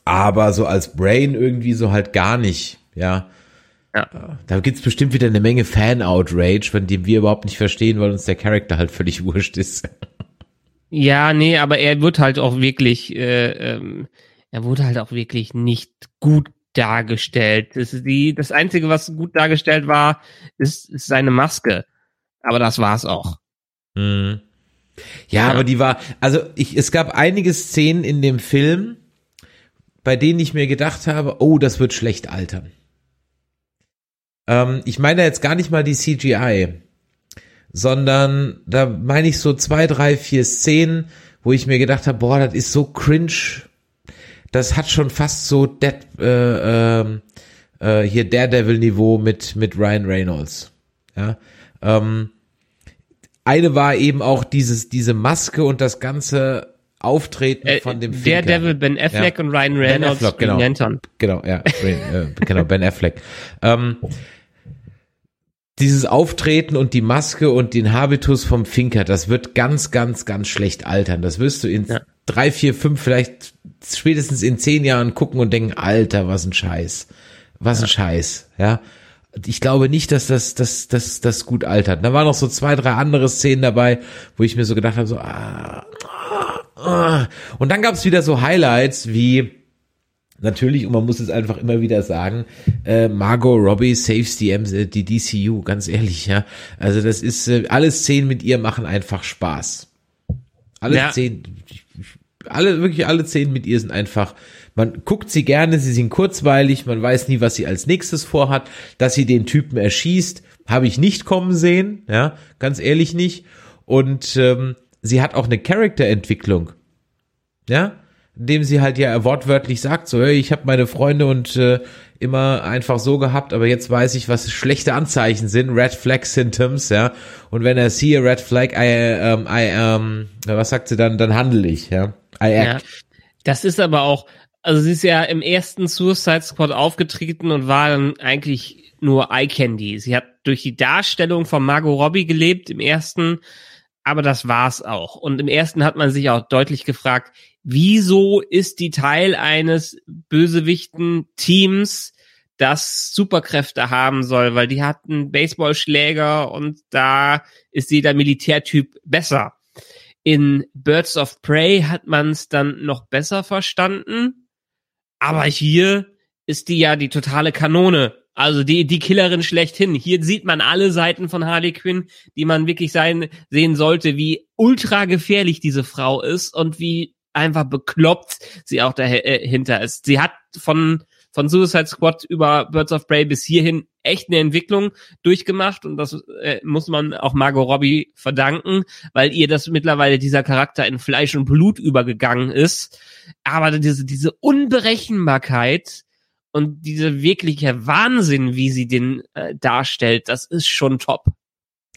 Aber so als Brain irgendwie so halt gar nicht, ja. Ja. Da gibt's bestimmt wieder eine Menge Fan-Outrage, von dem wir überhaupt nicht verstehen, weil uns der Charakter halt völlig wurscht ist. Ja, nee, aber er wird halt auch wirklich, äh, ähm, er wurde halt auch wirklich nicht gut dargestellt. Das, ist die, das Einzige, was gut dargestellt war, ist, ist seine Maske. Aber das war's auch. Mhm. Ja, aber die war, also ich, es gab einige Szenen in dem Film, bei denen ich mir gedacht habe, oh, das wird schlecht altern. Ähm, ich meine jetzt gar nicht mal die CGI, sondern da meine ich so zwei, drei, vier Szenen, wo ich mir gedacht habe, boah, das ist so cringe. Das hat schon fast so Dead, äh, ähm, äh, hier Daredevil-Niveau mit, mit Ryan Reynolds. Ja. Ähm, eine war eben auch dieses, diese Maske und das ganze Auftreten Äh, von dem Finker. Daredevil, Ben Affleck Ja. und Ryan Ben Reynolds Affleck, genau. Lantern. Genau, ja, äh, genau, Ben Affleck. Ähm, dieses Auftreten und die Maske und den Habitus vom Finker, das wird ganz, ganz, ganz schlecht altern. Das wirst du in Ja. drei, vier, fünf, vielleicht spätestens in zehn Jahren gucken und denken, Alter, was ein Scheiß. Was ein Scheiß, ja. Ich glaube nicht, dass das, das, das, das gut altert. Da waren noch so zwei, drei andere Szenen dabei, wo ich mir so gedacht habe, so, ah, ah, ah. Und dann gab's wieder so Highlights wie, Natürlich, und man muss es einfach immer wieder sagen, äh, Margot Robbie saves die, MC, die DCU, ganz ehrlich, ja. Also das ist, äh, alle Szenen mit ihr machen einfach Spaß. Alle Ja. Szenen, alle, wirklich alle Szenen mit ihr sind einfach, man guckt sie gerne, sie sind kurzweilig, man weiß nie, was sie als nächstes vorhat. Dass sie den Typen erschießt, habe ich nicht kommen sehen, ja, ganz ehrlich nicht. Und ähm, sie hat auch eine Charakterentwicklung, ja, indem sie halt ja wortwörtlich sagt, so, hey, ich habe meine Freunde und äh, immer einfach so gehabt, aber jetzt weiß ich, was schlechte Anzeichen sind, Red Flag Symptoms, ja. Und wenn er siehe Red Flag, I, ähm, I, ähm, was sagt sie dann, dann handle ich, ja. I Ja. act. Das ist aber auch, also sie ist ja im ersten Suicide Squad aufgetreten und war dann eigentlich nur Eye Candy. Sie hat durch die Darstellung von Margot Robbie gelebt im ersten, aber das war's auch. Und im ersten hat man sich auch deutlich gefragt, wieso ist die Teil eines bösewichten Teams, das Superkräfte haben soll, weil die hat einen Baseballschläger und da ist jeder Militärtyp besser. In Birds of Prey hat man es dann noch besser verstanden. Aber hier ist die ja die totale Kanone. Also die, die Killerin schlechthin. Hier sieht man alle Seiten von Harley Quinn, die man wirklich sein, sehen sollte, wie ultra gefährlich diese Frau ist und wie einfach bekloppt sie auch dahinter ist. Sie hat von, von Suicide Squad über Birds of Prey bis hierhin echt eine Entwicklung durchgemacht und das äh, muss man auch Margot Robbie verdanken, weil ihr das mittlerweile dieser Charakter in Fleisch und Blut übergegangen ist. Aber diese, diese Unberechenbarkeit und diese wirkliche Wahnsinn, wie sie den äh, darstellt, das ist schon top.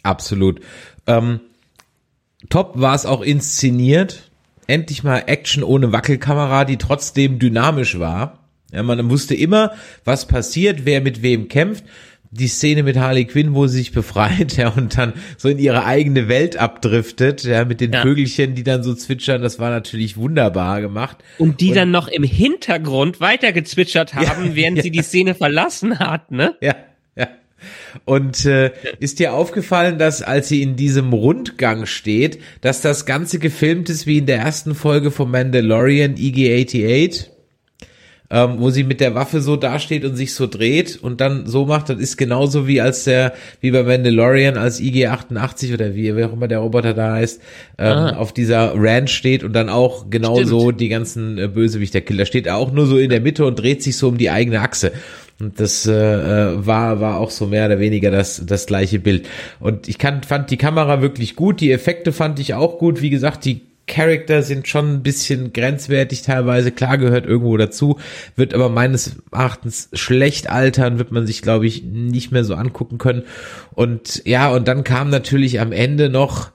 Absolut. Ähm, top war es auch inszeniert. Endlich mal Action ohne Wackelkamera, die trotzdem dynamisch war. Ja, man wusste immer, was passiert, wer mit wem kämpft. Die Szene mit Harley Quinn, wo sie sich befreit, ja, und dann so in ihre eigene Welt abdriftet, ja, mit den Ja. Vögelchen, die dann so zwitschern, das war natürlich wunderbar gemacht. Und die Und- dann noch im Hintergrund weitergezwitschert haben, während ja. sie die Szene verlassen hat, ne? Ja, ja. Und äh, ist dir aufgefallen, dass als sie in diesem Rundgang steht, dass das Ganze gefilmt ist wie in der ersten Folge von Mandalorian E IG-88? Ähm, wo sie mit der Waffe so dasteht und sich so dreht und dann so macht, das ist genauso wie als der, wie bei Mandalorian als IG-88 oder wie, wer auch immer der Roboter da heißt, ähm, Ah. auf dieser Ranch steht und dann auch genauso die ganzen äh, Bösewichter killt. Da steht er auch nur so in der Mitte und dreht sich so um die eigene Achse. Und das äh, äh, war war auch so mehr oder weniger das das gleiche Bild. Und ich kann, fand die Kamera wirklich gut, die Effekte fand ich auch gut. Wie gesagt, die Charakter sind schon ein bisschen grenzwertig teilweise. Klar gehört irgendwo dazu, wird aber meines Erachtens schlecht altern, wird man sich glaube ich nicht mehr so angucken können. Und ja, und dann kam natürlich am Ende noch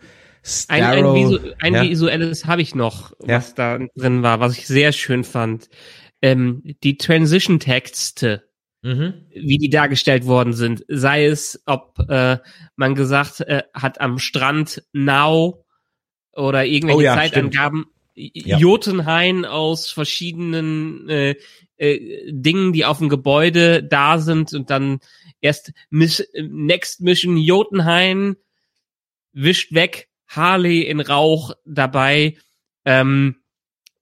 Ein, ein, Starro. Visu ein ja. visuelles habe ich noch, Ja. was da drin war, was ich sehr schön fand. Ähm, die Transition-Texte, Mhm. wie die dargestellt worden sind, sei es, ob äh, man gesagt äh, hat am Strand now oder irgendwelche Oh ja, Zeitangaben, Ja. Jotunhain aus verschiedenen äh, äh, Dingen, die auf dem Gebäude da sind und dann erst Miss, Next Mission Jotunhain wischt weg, Harley in Rauch dabei. Ähm,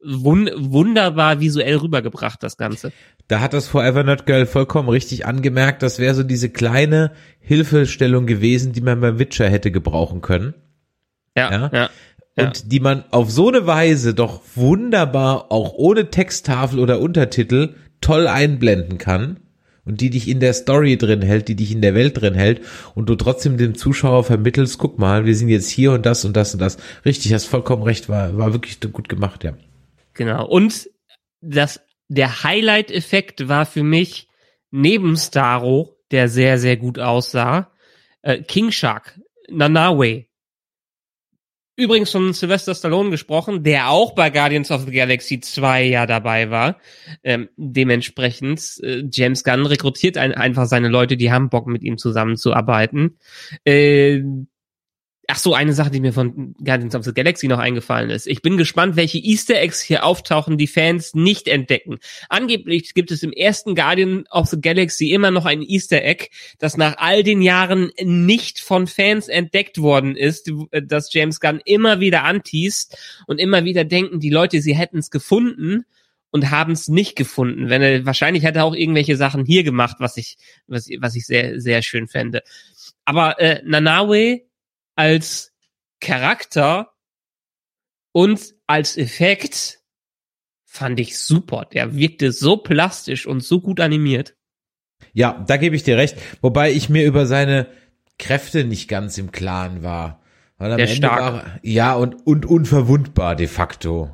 wun wunderbar visuell rübergebracht, das Ganze. Da hat das Forever Not Girl vollkommen richtig angemerkt. Das wäre so diese kleine Hilfestellung gewesen, die man beim Witcher hätte gebrauchen können. Ja, Ja. ja. Ja. Und die man auf so eine Weise doch wunderbar, auch ohne Texttafel oder Untertitel, toll einblenden kann. und die dich in der Story drin hält, die dich in der Welt drin hält und du trotzdem dem Zuschauer vermittelst, guck mal, wir sind jetzt hier und das und das und das. Richtig, hast vollkommen recht, war, war wirklich gut gemacht, ja. Genau. Und das, der Highlight-Effekt war für mich neben Starro, der sehr, sehr gut aussah, äh, King Shark, Nanawe. Übrigens von Sylvester Stallone gesprochen, der auch bei Guardians of the Galaxy 2 ja dabei war. Ähm, dementsprechend, äh, James Gunn rekrutiert ein, einfach seine Leute, die haben Bock mit ihm zusammenzuarbeiten. Äh, Ach so, eine Sache, die mir von Guardians of the Galaxy noch eingefallen ist. Ich bin gespannt, welche Easter Eggs hier auftauchen, die Fans nicht entdecken. Angeblich gibt es im ersten Guardian of the Galaxy immer noch ein Easter Egg, das nach all den Jahren nicht von Fans entdeckt worden ist, das James Gunn immer wieder anteast und immer wieder denken, die Leute, sie hätten es gefunden und haben es nicht gefunden. Wenn er wahrscheinlich hätte er auch irgendwelche Sachen hier gemacht, was ich was, was ich sehr sehr schön fände. Aber äh, Nanawe als Charakter und als Effekt fand ich super. Der wirkte so plastisch und so gut animiert. Ja, da gebe ich dir recht. Wobei ich mir über seine Kräfte nicht ganz im Klaren war. Weil am Der Ende stark. war ja und und unverwundbar de facto.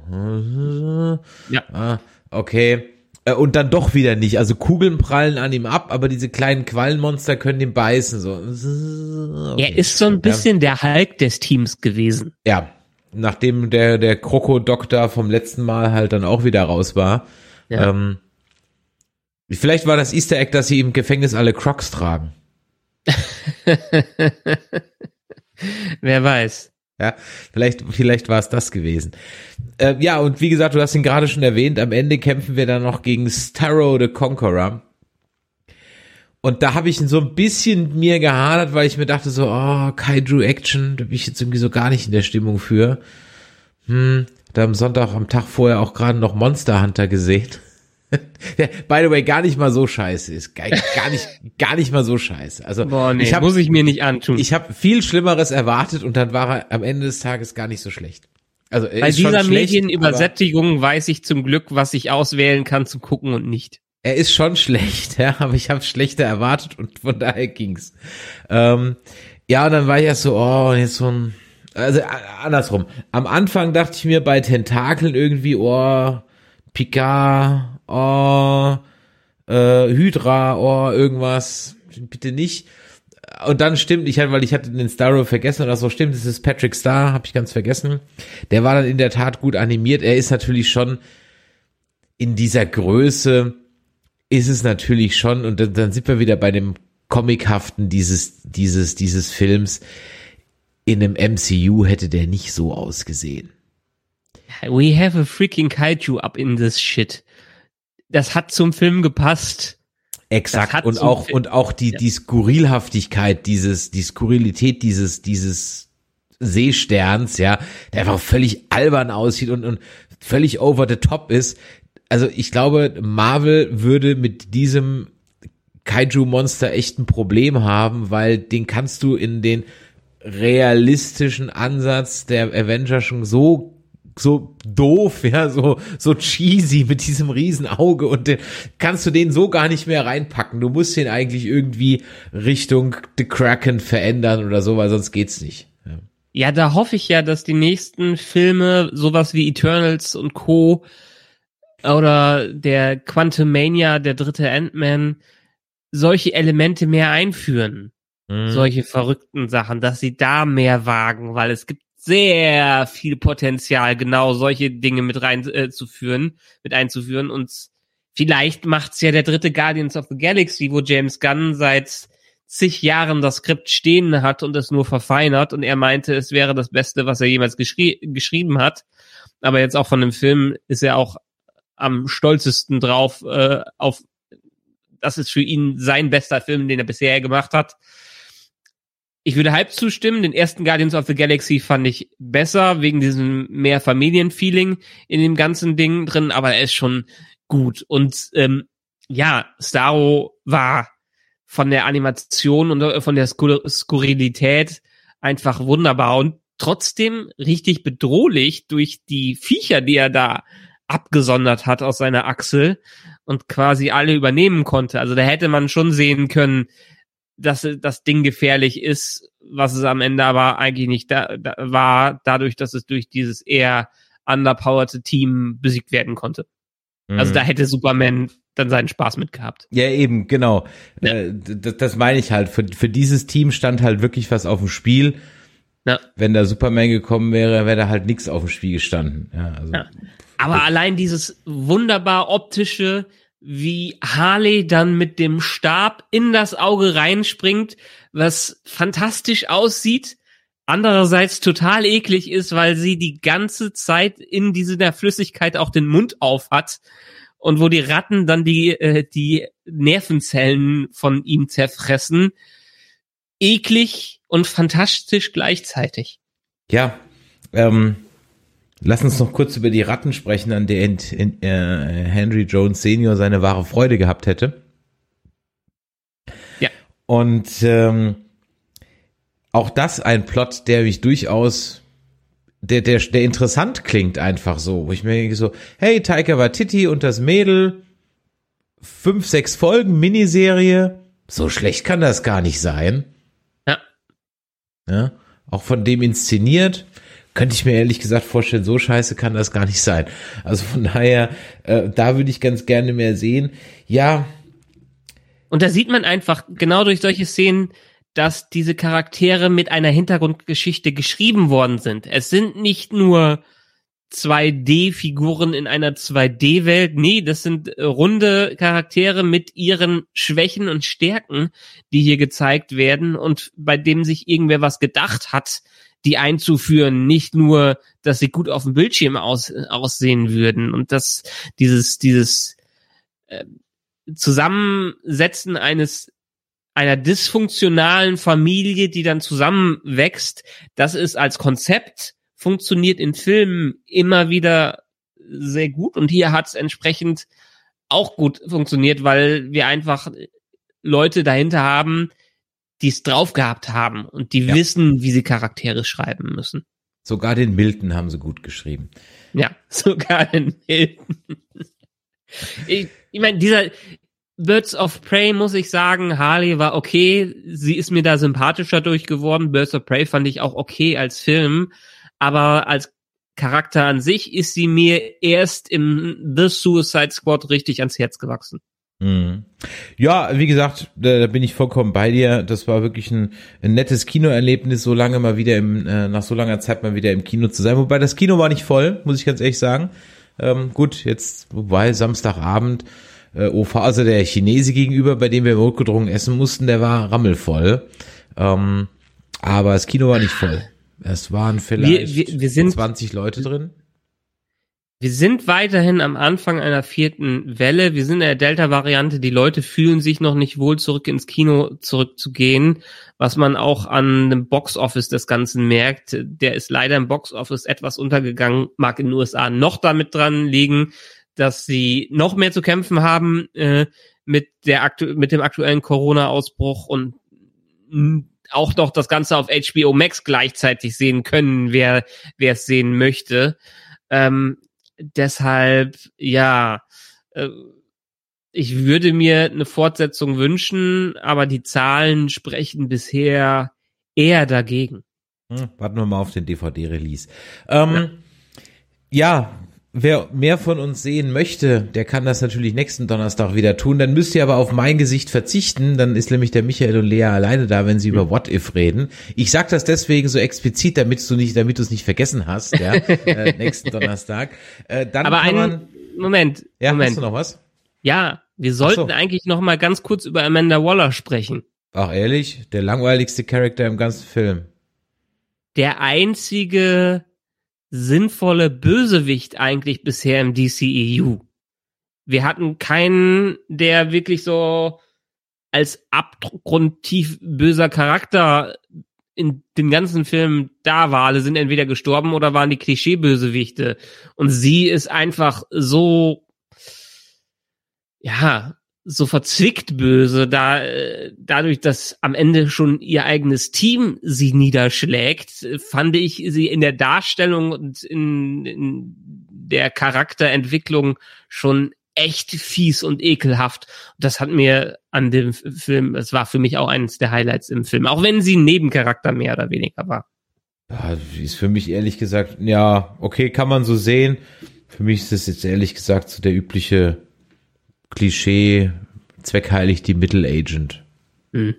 Ja. Ah, okay. Äh, Und dann doch wieder nicht. Also Kugeln prallen an ihm ab, aber diese kleinen Quallenmonster können ihn beißen. So. Okay. Er ist so ein bisschen der Hulk des Teams gewesen. Ja, nachdem der, der Krokodoktor vom letzten Mal halt dann auch wieder raus war. Ja. Ähm, vielleicht war das Easter Egg, dass sie im Gefängnis alle Crocs tragen. Wer weiß. Ja, vielleicht, vielleicht war es das gewesen. Äh, ja, und wie gesagt, du hast ihn gerade schon erwähnt, am Ende kämpfen wir dann noch gegen Starrow the Conqueror. Und da habe ich so ein bisschen mir gehadert, weil ich mir dachte so, oh, Kaiju Action, da bin ich jetzt irgendwie so gar nicht in der Stimmung für. Hm, da am Sonntag, am Tag vorher auch gerade noch Monster Hunter gesehen. Der, by the way, gar nicht mal so scheiße ist. Gar, gar nicht, gar nicht mal so scheiße. Also, Boah, nee, ich hab, muss ich mir nicht antun. ich habe viel Schlimmeres erwartet und dann war er am Ende des Tages gar nicht so schlecht. Also Bei dieser schlecht, Medienübersättigung weiß ich zum Glück, was ich auswählen kann zu gucken und nicht. Er ist schon schlecht, ja, aber ich habe schlechter erwartet und von daher ging's. Ähm, ja, und dann war ich erst so, oh, jetzt so ein, also andersrum. Am Anfang dachte ich mir bei Tentakeln irgendwie, oh, Picard, oh, äh, Hydra, oh, irgendwas, bitte nicht. Und dann stimmt, ich hatte, weil ich hatte den Starro vergessen oder so, stimmt, es ist Patrick Star, habe ich ganz vergessen. Der war dann in der Tat gut animiert. Er ist natürlich schon in dieser Größe, ist es natürlich schon, und dann, dann sind wir wieder bei dem Comichaften dieses, dieses, dieses Films. In einem MCU hätte der nicht so ausgesehen. We have a freaking Kaiju up in this shit. Das hat zum Film gepasst. Exakt. Und auch, und auch die, die Skurrilhaftigkeit dieses, die Skurrilität dieses, dieses Seesterns, ja, der einfach völlig albern aussieht und, und völlig over the top ist. Also ich glaube, Marvel würde mit diesem Kaiju-Monster echt ein Problem haben, weil den kannst du in den realistischen Ansatz der Avenger schon so so doof, ja, so, so cheesy mit diesem riesen Auge und den, kannst du den so gar nicht mehr reinpacken. Du musst den eigentlich irgendwie Richtung The Kraken verändern oder so, weil sonst geht's nicht. Ja. Ja, da hoffe ich ja, dass die nächsten Filme, sowas wie Eternals und Co. oder der Quantumania, der dritte Ant-Man, solche Elemente mehr einführen. Mhm. Solche verrückten Sachen, dass sie da mehr wagen, weil es gibt sehr viel Potenzial, genau solche Dinge mit reinzuführen, äh, mit einzuführen und vielleicht macht's ja der dritte Guardians of the Galaxy, wo James Gunn seit zig Jahren das Skript stehen hat und es nur verfeinert und er meinte, es wäre das Beste, was er jemals geschrie geschrieben hat. Aber jetzt auch von dem Film ist er auch am stolzesten drauf, äh, auf das ist für ihn sein bester Film, den er bisher gemacht hat. Ich würde halb zustimmen. Den ersten Guardians of the Galaxy fand ich besser, wegen diesem mehr Familienfeeling in dem ganzen Ding drin, aber er ist schon gut. Und ähm, ja, Starro war von der Animation und äh, von der Skur Skurrilität einfach wunderbar und trotzdem richtig bedrohlich durch die Viecher, die er da abgesondert hat aus seiner Achsel und quasi alle übernehmen konnte. Also da hätte man schon sehen können, dass das Ding gefährlich ist, was es am Ende aber eigentlich nicht da, da war, dadurch, dass es durch dieses eher underpowerte Team besiegt werden konnte. Also Mhm. da hätte Superman dann seinen Spaß mit gehabt. Ja, eben, genau. Ja. Äh, das, das meine ich halt. Für, für dieses Team stand halt wirklich was auf dem Spiel. Ja. Wenn da Superman gekommen wäre, wäre da halt nichts auf dem Spiel gestanden. Ja, also. Aber allein dieses wunderbar optische, wie Harley dann mit dem Stab in das Auge reinspringt, was fantastisch aussieht, andererseits total eklig ist, weil sie die ganze Zeit in dieser Flüssigkeit auch den Mund auf hat und wo die Ratten dann die äh, die Nervenzellen von ihm zerfressen. Eklig und fantastisch gleichzeitig. Ja, ähm, lass uns noch kurz über die Ratten sprechen, an der äh, Henry Jones Senior seine wahre Freude gehabt hätte. Ja. Und ähm, auch das ein Plot, der mich durchaus, der, der, der interessant klingt einfach so, wo ich mir denke so, hey, Taika Waititi und das Mädel, fünf, sechs Folgen, Miniserie, so schlecht kann das gar nicht sein. Ja. Ja, auch von dem inszeniert. Könnte ich mir ehrlich gesagt vorstellen, so scheiße kann das gar nicht sein. Also von daher, äh, da würde ich ganz gerne mehr sehen. Ja, Und da sieht man einfach genau durch solche Szenen, dass diese Charaktere mit einer Hintergrundgeschichte geschrieben worden sind. Es sind nicht nur 2D-Figuren in einer 2D-Welt. Nee, das sind äh, runde Charaktere mit ihren Schwächen und Stärken, die hier gezeigt werden und bei dem sich irgendwer was gedacht hat, die einzuführen. Nicht nur, dass sie gut auf dem Bildschirm aus, aussehen würden und dass dieses, dieses äh, Zusammensetzen eines einer dysfunktionalen Familie, die dann zusammenwächst, das ist als Konzept funktioniert in Filmen immer wieder sehr gut und hier hat es entsprechend auch gut funktioniert, weil wir einfach Leute dahinter haben, die es drauf gehabt haben und die Ja. wissen, wie sie Charaktere schreiben müssen. sogar den Milton haben sie gut geschrieben. Ja, sogar in Milton. ich ich meine, dieser Birds of Prey, muss ich sagen, Harley war okay. Sie ist mir da sympathischer durchgeworden. Birds of Prey fand ich auch okay als Film. Aber als Charakter an sich ist sie mir erst im The Suicide Squad richtig ans Herz gewachsen. Mhm. Ja, wie gesagt, da, da bin ich vollkommen bei dir. Das war wirklich ein, ein nettes Kinoerlebnis, so lange mal wieder im, äh, nach so langer Zeit mal wieder im Kino zu sein. Wobei das Kino war nicht voll, muss ich ganz ehrlich sagen. Ähm, gut, jetzt, wobei Samstagabend, äh, OV, also der Chinese gegenüber, bei dem wir notgedrungen essen mussten, der war rammelvoll. Ähm, aber das Kino war nicht voll. Es waren vielleicht Wir- wir- wir sind- 20 Leute drin. Wir sind weiterhin am Anfang einer vierten Welle. Wir sind in der Delta-Variante. Die Leute fühlen sich noch nicht wohl, zurück ins Kino zurückzugehen, was man auch an dem Box-Office des Ganzen merkt. Der ist leider im Box-Office etwas untergegangen, mag in den USA noch damit dran liegen, dass sie noch mehr zu kämpfen haben äh, mit der aktu mit dem aktuellen Corona-Ausbruch und auch noch das Ganze auf HBO Max gleichzeitig sehen können, wer wer es sehen möchte. Ähm, deshalb, ja, äh, ich würde mir eine Fortsetzung wünschen, aber die Zahlen sprechen bisher eher dagegen. Hm, warten wir mal auf den DVD-Release. Ähm, ja. Wer mehr von uns sehen möchte, der kann das natürlich nächsten Donnerstag wieder tun. Dann müsst ihr aber auf mein Gesicht verzichten. Dann ist nämlich der Michael und Lea alleine da, wenn sie über What If reden. Ich sag das deswegen so explizit, damit du nicht, damit du es nicht vergessen hast, ja, äh, nächsten Donnerstag. Äh, dann aber kann ein man, Moment, ja, Moment. hast du noch was? Ja, wir sollten so. eigentlich noch mal ganz kurz über Amanda Waller sprechen. Ach ehrlich, der langweiligste Charakter im ganzen Film. Der einzige sinnvolle Bösewicht eigentlich bisher im DCEU. Wir hatten keinen, der wirklich so als abgrundtief böser Charakter in den ganzen Filmen da war. Alle sind entweder gestorben oder waren die Klischeebösewichte. Und sie ist einfach so, ja, so verzwickt böse, da äh, dadurch, dass am Ende schon ihr eigenes Team sie niederschlägt, fand ich sie in der Darstellung und in, in der Charakterentwicklung schon echt fies und ekelhaft. Das hat mir an dem Film, es war für mich auch eines der Highlights im Film, auch wenn sie ein Nebencharakter mehr oder weniger war. Ist für mich ehrlich gesagt, ja, okay, kann man so sehen. Für mich ist es jetzt ehrlich gesagt so der übliche Klischee, zweckheilig die Mittelagent. Hm.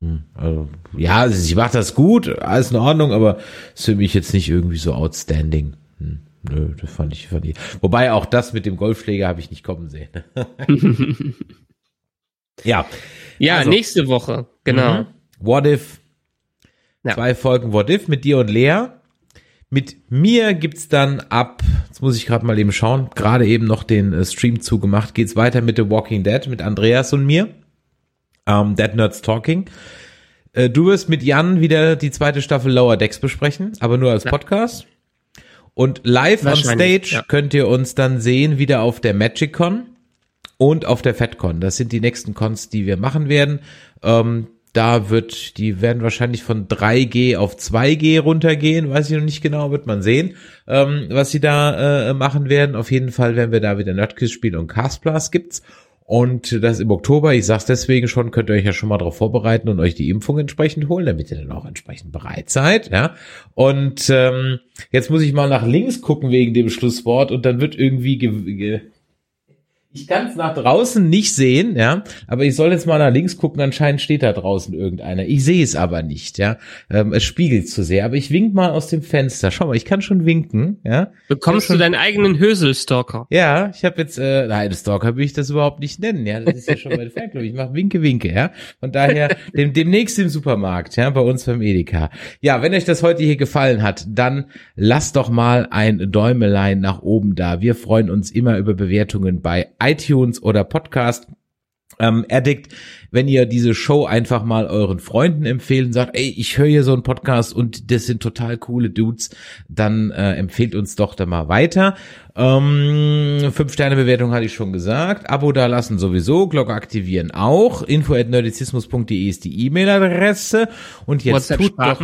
Hm, Also, ja, sie macht das gut, alles in Ordnung, aber ist für mich jetzt nicht irgendwie so outstanding. Hm, nö, das fand ich, fand ich. Wobei auch das mit dem Golfschläger habe ich nicht kommen sehen. ja. Ja, Also- nächste Woche, genau. Mhm. What if? Ja. Zwei Folgen What if mit dir und Lea. Mit mir gibt's dann ab, jetzt muss ich gerade mal eben schauen, gerade eben noch den äh, Stream zugemacht, geht's weiter mit The Walking Dead, mit Andreas und mir. Ähm, Dead Nerds Talking. Äh, du wirst mit Jan wieder die zweite Staffel Lower Decks besprechen, aber nur als. Podcast. Und live on Stage ja. könnt ihr uns dann sehen, wieder auf der MagicCon und auf der FedCon. Das sind die nächsten Cons, die wir machen werden. Ähm, da wird, die werden wahrscheinlich von 3G auf 2G runtergehen, weiß ich noch nicht genau, wird man sehen, ähm, was sie da äh, machen werden. Auf jeden Fall werden wir da wieder Nerdquiz spielen und Castblast gibt's. Und das im Oktober, ich sag's deswegen schon, könnt ihr euch ja schon mal darauf vorbereiten und euch die Impfung entsprechend holen, damit ihr dann auch entsprechend bereit seid, ja. Und ähm, jetzt muss ich mal nach links gucken wegen dem Schlusswort und dann wird irgendwie ge ge ich kann es nach draußen nicht sehen, ja, aber ich soll jetzt mal nach links gucken, anscheinend steht da draußen irgendeiner. Ich sehe es aber nicht, ja. Ähm, es spiegelt zu sehr, aber ich wink mal aus dem Fenster. Schau mal, ich kann schon winken, ja. Bekommst du deinen eigenen Hösel-Stalker? Ja, ich habe jetzt, äh, nein, Stalker will ich das überhaupt nicht nennen, ja. Das ist ja schon mein Fanclub. Ich mache Winke, Winke, ja. Von daher dem, demnächst im Supermarkt, ja, bei uns beim Edeka. Ja, wenn euch das heute hier gefallen hat, dann lasst doch mal ein Däumelein nach oben da. Wir freuen uns immer über Bewertungen bei iTunes oder Podcast. Ähm, Addict, wenn ihr diese Show einfach mal euren Freunden empfehlen, sagt, ey, ich höre hier so einen Podcast und das sind total coole Dudes, dann äh, empfehlt uns doch da mal weiter. Ähm, Fünf-Sterne-Bewertung hatte ich schon gesagt. Abo da lassen sowieso, Glocke aktivieren auch. Info at nerdizismus.de ist die E-Mail-Adresse. Und jetzt tut doch,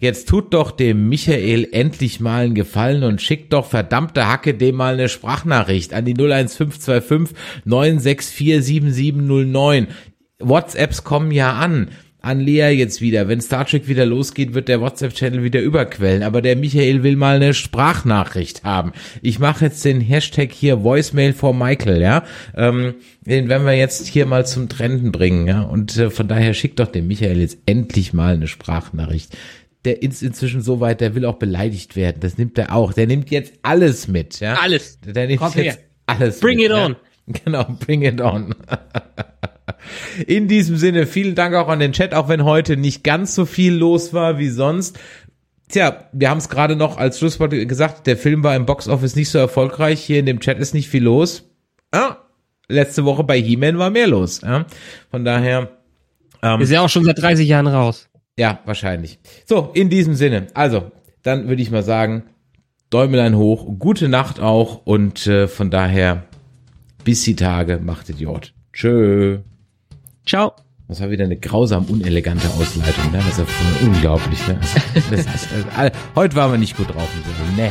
jetzt tut doch dem Michael endlich mal einen Gefallen und schickt doch verdammte Hacke dem mal eine Sprachnachricht an die 01525 964 7709. WhatsApps kommen ja an. An Lea jetzt wieder. Wenn Star Trek wieder losgeht, wird der WhatsApp-Channel wieder überquellen. Aber der Michael will mal eine Sprachnachricht haben. Ich mache jetzt den Hashtag hier Voicemail for Michael, ja. Ähm, den werden wir jetzt hier mal zum Trenden bringen, ja. Und äh, von daher schickt doch dem Michael jetzt endlich mal eine Sprachnachricht. Der ist inzwischen so weit, der will auch beleidigt werden. Das nimmt er auch. Der nimmt jetzt alles mit, ja. Alles. Der nimmt Komm jetzt her. alles Bring mit, it ja. on. Genau, bring it on. In diesem Sinne, vielen Dank auch an den Chat, auch wenn heute nicht ganz so viel los war wie sonst. Tja, wir haben es gerade noch als Schlusswort gesagt, der Film war im Boxoffice nicht so erfolgreich. Hier in dem Chat ist nicht viel los. Ah, letzte Woche bei He-Man war mehr los. Ja? Von daher, ähm, Ist ja auch schon seit 30 Jahren raus. ja, wahrscheinlich. So, in diesem Sinne. Also, dann würde ich mal sagen, Däumelein hoch, gute Nacht auch und äh, von daher bis die Tage, macht Idiot. Tschö. Ciao. Das war wieder eine grausam unelegante Ausleitung, ne? Das ist ja unglaublich, ne? Das, das, das, das, heute waren wir nicht gut drauf, ne?